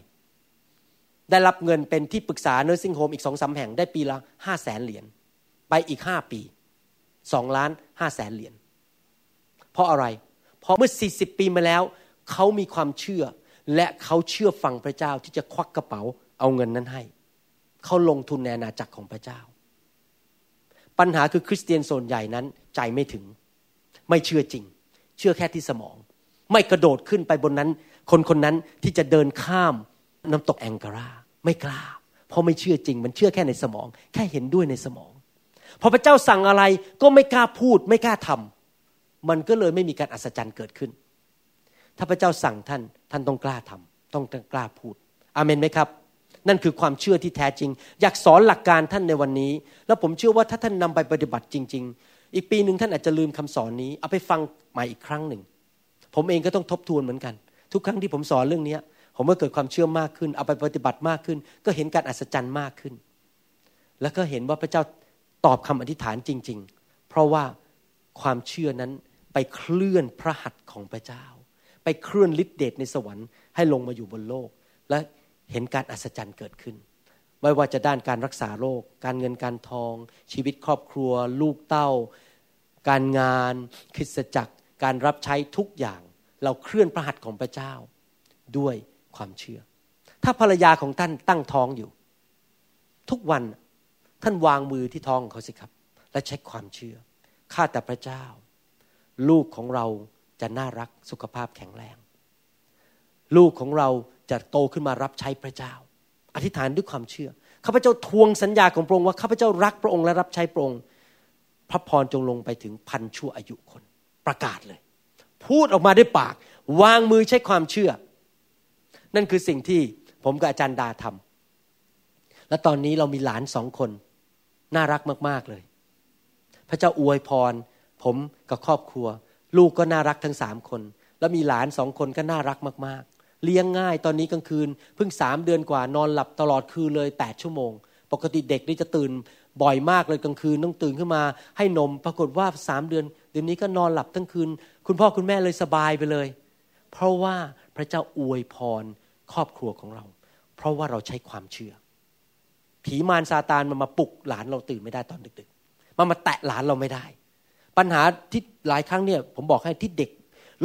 ได้รับเงินเป็นที่ปรึกษาเนอร์ซิ่งโฮมอีกสองสาแห่งได้ปีละห้าแสนเหรียญไปอีกห้าปีสองล้านห้าแสนเหรียญ เพราะอะไร เพราะเมื่อสี่สิบปีมาแล้ว เขามีความเชื่อ และเขาเชื่อฟังพระเจ้าที่จะควักกระเป๋าเอาเงินนั้นให้ เขาลงทุนในอาณาจักรของพระเจ้า ปัญหาคือคริสเตียนส่วนใหญ่นั้นใจไม่ถึง ไม่เชื่อจริง เชื่อแค่ที่สมอง ไม่กระโดดขึ้นไปบนนั้น คนคนนั้นที่จะเดินข้ามน้ำตกแองการาไม่กล้า เพราะไม่เชื่อจริง มันเชื่อแค่ในสมอง แค่เห็นด้วยในสมองพอพระเจ้าสั่งอะไรก็ไม่กล้าพูด ไม่กล้าทำ มันก็เลยไม่มีการอัศจรรย์เกิดขึ้น ถ้าพระเจ้าสั่งท่านท่านต้องกล้าทำต้องกล้าพูด อามนไหมครับ นั่นคือความเชื่อที่แท้จริง อยากสอนหลักการท่านในวันนี้ แล้วผมเชื่อว่าถ้าท่านนำไปปฏิบัติจริง ๆ อีกปีหนึ่งท่านอาจจะลืมคำสอนนี้ เอาไปฟังใหม่อีกครั้งหนึ่ง ผมเองก็ต้องทบทวนเหมือนกัน ทุกครั้งที่ผมสอนเรื่องนี้ผมก็เกิดความเชื่อมากขึ้น เอาไปปฏิบัติมากขึ้น ก็เห็นการอัศจรรย์มากขึ้น แล้วก็เห็นว่าพระเจ้าตอบคำอธิษฐานจริง ๆ เพราะว่าความเชื่อนั้น ไปเคลื่อนพระหัตถ์ของพระเจ้า ไปเคลื่อนฤทธิเดชในสวรรค์ให้ลงมาอยู่บนโลก และเห็นการอัศจรรย์เกิดขึ้น ไม่ว่าจะด้านการรักษาโรค การเงินการทอง ชีวิตครอบครัว ลูกเต้า การงาน คริสตจักร การรับใช้ทุกอย่าง เราเคลื่อนพระหัตถ์ของพระเจ้า ด้วยความเชื่อ ถ้าภรรยาของท่านตั้งท้องอยู่ ทุกวันท่านวางมือที่ท้องของเขาสิครับ และใช้ความเชื่อข้าแต่พระเจ้า ลูกของเราจะน่ารักสุขภาพแข็งแรง ลูกของเราจะโตขึ้นมารับใช้พระเจ้า อธิษฐานด้วยความเชื่อข้าพเจ้าทวงสัญญาของพระองค์ว่าข้าพเจ้ารักพระองค์และรับใช้พระองค์ พระพรจงลงไปถึงพันชั่วอายุคน ประกาศเลย พูดออกมาด้วยปาก วางมือใช้ความเชื่อ นั่นคือสิ่งที่ผมกับอาจารย์ดาทำและตอนนี้เรามีหลานสองคน น่ารักมาก ๆเลย พระเจ้าอวยพร ผมกับครอบครัว ลูกก็น่ารักทั้งสามคน แล้วมีหลานสองคนก็น่ารักมากๆ เลี้ยงง่ายตอนนี้กลางคืนเพิ่งสามเดือนกว่านอนหลับตลอดคืนเลยแปดชั่วโมง ปกติเด็กนี่จะตื่นบ่อยมากเลยกลางคืนต้องตื่นขึ้นมา ให้นมปรากฏว่าสามเดือนเดือนนี้ก็นอนหลับทั้งคืน คุณพ่อคุณแม่เลยสบายไปเลย เพราะว่าพระเจ้าอวยพรครอบครัวของเรา เพราะว่าเราใช้ความเชื่อ ผีมารซาตานมันมาปลุกหลานเราตื่นไม่ได้ตอนดึกๆมันมาแตะหลานเราไม่ได้ ปัญหาที่หลายครั้งเนี่ยผมบอกให้ที่เด็ก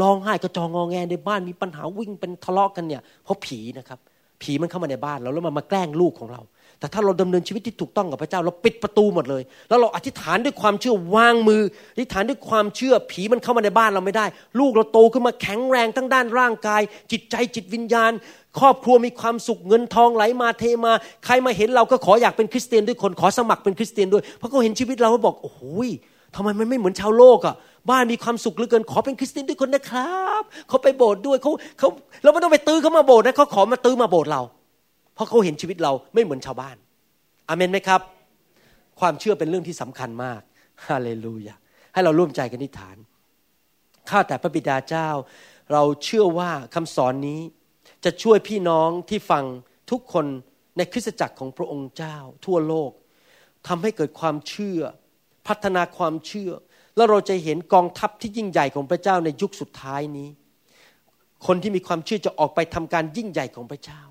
ร้องไห้กระจองงอแงในบ้านมีปัญหาวิ่งเป็นทะเลาะกันเนี่ยเพราะผีนะครับผีมันเข้ามาในบ้านเราแล้วมันมาแกล้งลูกของเรา แต่ถ้าเราดำเนินชีวิตที่ถูกต้องกับพระเจ้าเราปิดประตูหมดเลย แล้วเราอธิษฐานด้วยความเชื่อวางมือ อธิษฐานด้วยความเชื่อผีมันเข้ามาในบ้านเราไม่ได้ ลูกเราโตขึ้นมาแข็งแรงทั้งด้านร่างกาย จิตใจจิตวิญญาณ ครอบครัวมีความสุขเงินทองไหลมาเทมา ใครมาเห็นเราก็ขออยากเป็นคริสเตียนด้วยคนขอสมัครเป็นคริสเตียนด้วยเพราะเขาเห็นชีวิตเราเขาบอกโอ้โห ทำไมมันไม่เหมือนชาวโลกอะ่ะ บ้านมีความสุขเหลือเกิน ขอเป็นคริสเตียนด้วยคนนะครับเขาไปโบสถ์ด้วยเขาเขาเราไม่ต้องไปตื้อเขามาโบสถ์นะเขาขอมาตื้อมาโบสถ์เรา เพราะเขาเห็นชีวิตเราไม่เหมือนชาวบ้านอเมนไหมครับ ความเชื่อเป็นเรื่องที่สำคัญมากฮาเลลูยาให้เราร่วมใจกันนิฐานข้าแต่พระบิดาเจ้า เราเชื่อว่าคำสอนนี้จะช่วยพี่น้องที่ฟังทุกคนในคริสตจักรของพระองค์เจ้า ทั่วโลกทำให้เกิดความเชื่อ พัฒนาความเชื่อ แล้วเราจะเห็นกองทัพที่ยิ่งใหญ่ของพระเจ้าในยุคสุดท้ายนี้ คนที่มีความเชื่อจะออกไปทำการยิ่งใหญ่ของพระเจ้า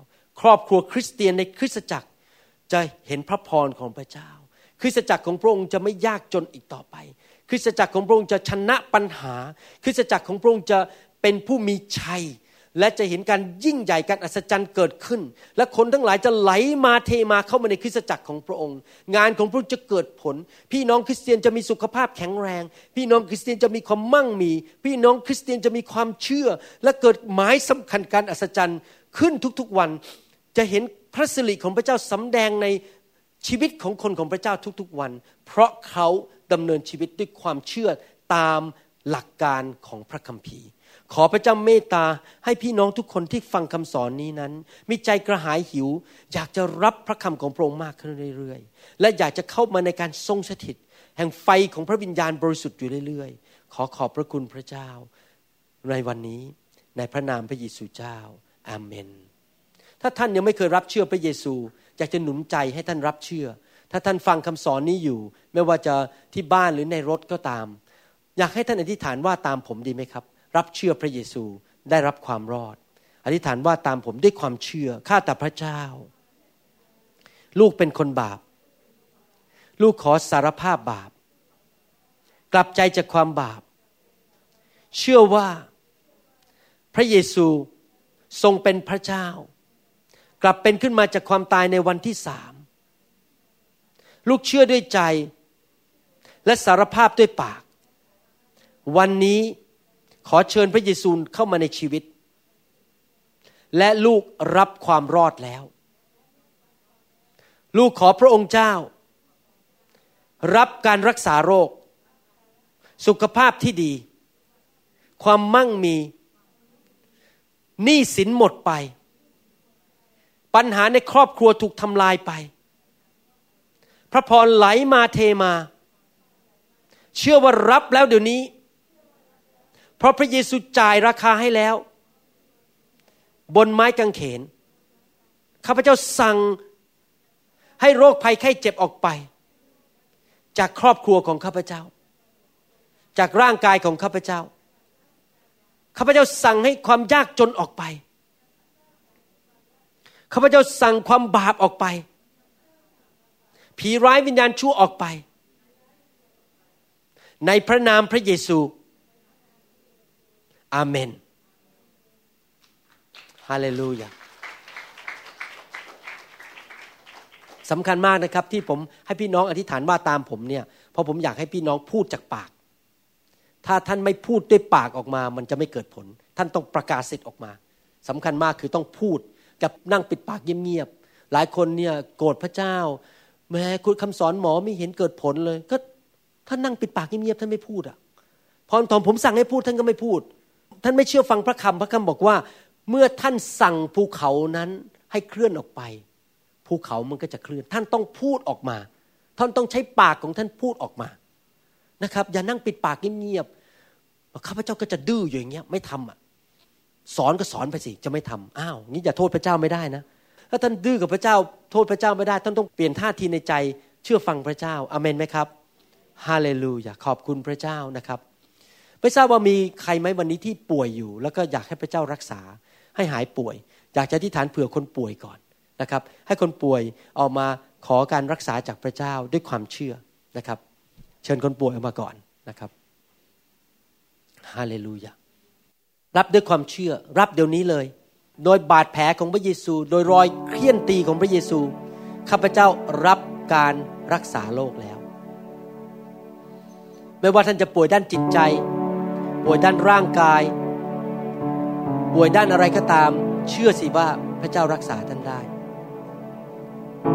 ครอบครัวคริสเตียนในคริสตจักรจะเห็นพระพรของพระเจ้า คริสตจักรของพระองค์จะไม่ยากจนอีกต่อไป คริสตจักรของพระองค์จะชนะปัญหา คริสตจักรของพระองค์จะเป็นผู้มีชัย และจะเห็นการยิ่งใหญ่การอัศจรรย์เกิดขึ้น และคนทั้งหลายจะไหลมาเทมาเข้ามาในคริสตจักรของพระองค์ งานของพระองค์จะเกิดผล พี่น้องคริสเตียนจะมีสุขภาพแข็งแรง พี่น้องคริสเตียนจะมีความมั่งมี พี่น้องคริสเตียนจะมีความเชื่อ และเกิดหมายสำคัญการอัศจรรย์ขึ้นทุกๆวัน จะเห็นพระสิริของพระเจ้าสำแดงในชีวิตของคนของพระเจ้าทุกๆวัน เพราะเขาดำเนินชีวิตด้วยความเชื่อตามหลักการของพระคัมภีร์ ขอพระเจ้าเมตตาให้พี่น้องทุกคนที่ฟังคำสอนนี้นั้น มีใจกระหายหิว อยากจะรับพระคำของพระองค์มากขึ้นเรื่อยๆ และอยากจะเข้ามาในการทรงสถิต แห่งไฟของพระวิญญาณบริสุทธิ์อยู่เรื่อยๆ ขอขอบพระคุณพระเจ้า ในวันนี้ในพระนามพระเยซูเจ้า อาเมน ถ้าท่านยังไม่เคยรับเชื่อพระเยซู อยากจะหนุนใจให้ท่านรับเชื่อ ถ้าท่านฟังคำสอนนี้อยู่ ไม่ว่าจะที่บ้านหรือในรถก็ตาม อยากให้ท่านอธิษฐานว่าตามผมดีไหมครับ รับเชื่อพระเยซูได้รับความรอด อธิษฐานว่าตามผมด้วยความเชื่อข้าแต่พระเจ้า ลูกเป็นคนบาป ลูกขอสารภาพบาป กลับใจจากความบาป เชื่อว่าพระเยซูทรงเป็นพระเจ้า กลับเป็นขึ้นมาจากความตายในวันที่สามลูกเชื่อด้วยใจ และสารภาพด้วยปาก วันนี้ ขอเชิญพระเยซูเข้ามาในชีวิต และลูกรับความรอดแล้ว ลูกขอพระองค์เจ้า รับการรักษาโรค สุขภาพที่ดี ความมั่งมีหนี้สินหมดไป ปัญหาในครอบครัวถูกทำลายไป พระพรไหลมาเทมา เชื่อว่ารับแล้วเดี๋ยวนี้ เพราะพระเยซูจ่ายราคาให้แล้ว บนไม้กางเขนข้าพเจ้าสั่งให้โรคภัยไข้เจ็บออกไป จากครอบครัวของข้าพเจ้า จากร่างกายของข้าพเจ้าข้าพเจ้าสั่งให้ความยากจนออกไปข้าพเจ้าสั่งความบาปออกไป ผีร้ายวิญญาณชั่วออกไป ในพระนามพระเยซู อาเมนฮาเลลูยาสำคัญมากนะครับที่ผมให้พี่น้องอธิษฐานว่าตามผมเนี่ยเพราะผมอยากให้พี่น้องพูดจากปาก ถ้าท่านไม่พูดด้วยปากออกมา มันจะไม่เกิดผล ท่านต้องประกาศสิทธิ์ออกมาสำคัญมากคือต้องพูดกับนั่งปิดปากเงียบๆหลายคนเนี่ยโกรธพระเจ้า แม้คุณคำสอนหมอไม่เห็นเกิดผลเลย ก็ท่านนั่งปิดปากเงียบๆท่านไม่พูดอะพอตอนผมสั่งให้พูดท่านก็ไม่พูด ท่านไม่เชื่อฟังพระคำพระคำบอกว่า เมื่อท่านสั่งภูเขานั้นให้เคลื่อนออกไป ภูเขามันก็จะเคลื่อน ท่านต้องพูดออกมา ท่านต้องใช้ปากของท่านพูดออกมานะครับ อย่านั่งปิดปากเงียบๆข้าพเจ้าก็จะดื้ออยู่อย่างเงี้ยไม่ทำอะสอนก็สอนไปสิจะไม่ทำอ้าวนี่อย่าโทษพระเจ้าไม่ได้นะถ้าท่านดื้อกับพระเจ้า โทษพระเจ้าไม่ได้ ท่านต้องเปลี่ยนท่าทีในใจ เชื่อฟังพระเจ้าอเมนไหมครับฮาเลลูยาขอบคุณพระเจ้านะครับ ไม่ทราบว่ามีใครไหมวันนี้ที่ป่วยอยู่ แล้วก็อยากให้พระเจ้ารักษา ให้หายป่วย อยากจะที่ฐานเผื่อคนป่วยก่อนนะครับ ให้คนป่วยออกมาขอการรักษาจากพระเจ้าด้วยความเชื่อนะครับ เชิญคนป่วยออกมาก่อนนะครับฮาเลลูยารับด้วยความเชื่อ รับเดี๋ยวนี้เลย โดยบาดแผลของพระเยซู โดยรอยเคี่ยนตีของพระเยซูข้าพเจ้ารับการรักษาโรคแล้ว ไม่ว่าท่านจะป่วยด้านจิตใจ ป่วยด้านร่างกาย ป่วยด้านอะไรก็ตาม เชื่อสิว่าพระเจ้ารักษาท่านได้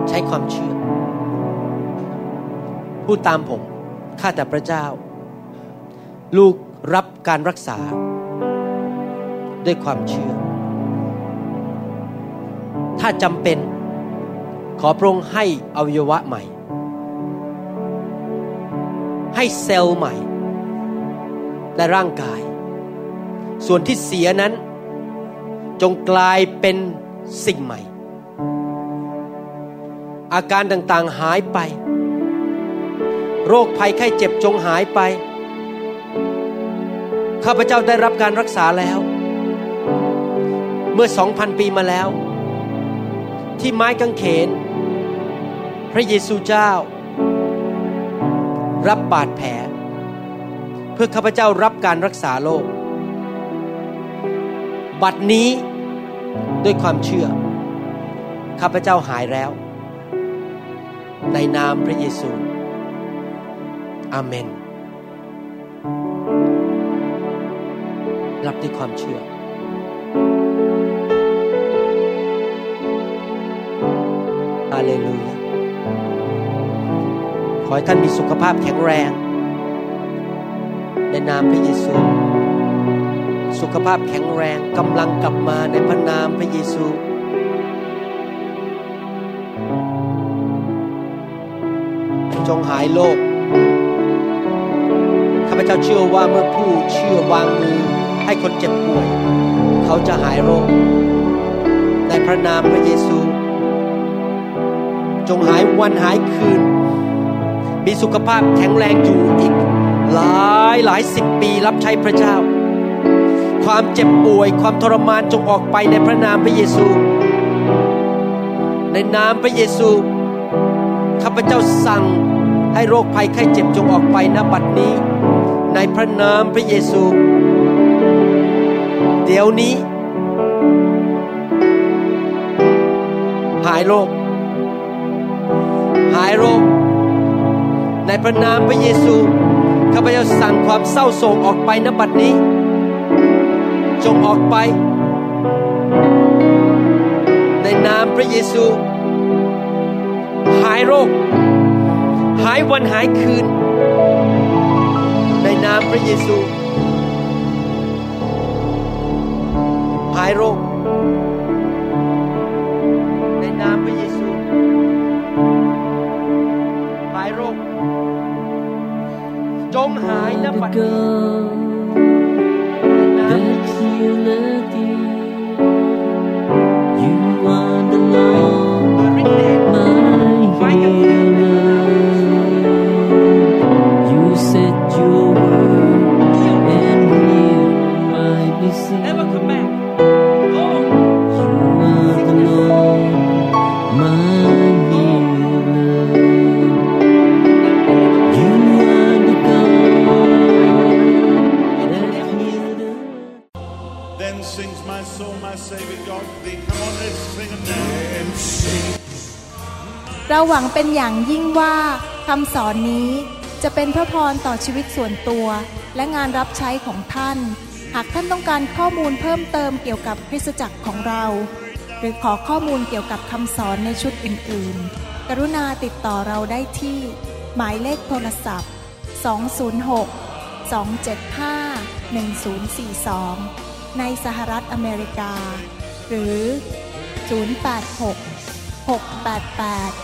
ใช้ความเชื่อ พูดตามผมข้าแต่พระเจ้า ลูกรับการรักษา ด้วยความเชื่อ ถ้าจำเป็นขอพระองค์ให้อวัยวะใหม่ ให้เซลล์ใหม่ และร่างกาย ส่วนที่เสียนั้นจงกลายเป็นสิ่งใหม่ อาการต่างๆหายไป โรคภัยไข้เจ็บจงหายไป ข้าพเจ้าได้รับการรักษาแล้ว เมื่อสองพันปีมาแล้ว ที่ไม้กางเขน พระเยซูเจ้า รับบาดแผล เพื่อข้าพเจ้ารับการรักษาโรคบัดนี้ด้วยความเชื่อ ข้าพเจ้าหายแล้ว ในนามพระเยซูอาเมน รับด้วยความเชื่ออาเลลูยา ขอให้ท่านมีสุขภาพแข็งแรง ในนามพระเยซู สุขภาพแข็งแรงกำลังกลับมาในพระนามพระเยซู จงหายโรคข้าพเจ้าเชื่อว่าเมื่อผู้เชื่อวางมือให้คนเจ็บป่วย เขาจะหายโรค ในพระนามพระเยซู จงหายวันหายคืน มีสุขภาพแข็งแรงอยู่อีก หลายหลายสิบปีรับใช้พระเจ้า ความเจ็บป่วยความทรมานจงออกไปในพระนามพระเยซู ในนามพระเยซูข้าพเจ้าสั่งให้โรคภัยไข้เจ็บจงออกไปณบัดนี้ ในพระนามพระเยซู เดี๋ยวนี้ หายโรคหายโรคในพระนามพระเยซู ข้าพเจ้าสั่งความเศร้าโศกออกไปณบัดนี้ จงออกไป ในนามพระเยซู หายโรค หายวันหายคืน ในนามพระเยซู หายโรค เป็นอย่างยิ่งว่าคำสอนนี้จะเป็นพระพรต่อชีวิตส่วนตัว และงานรับใช้ของท่าน หากท่านต้องการข้อมูลเพิ่มเติมเกี่ยวกับคริสตจักรของเรา หรือขอข้อมูลเกี่ยวกับคำสอนในชุดอื่น ๆ กรุณาติดต่อเราได้ที่ หมายเลขโทรศัพท์ 206 275 1042 ในสหรัฐอเมริกา หรือ 086 688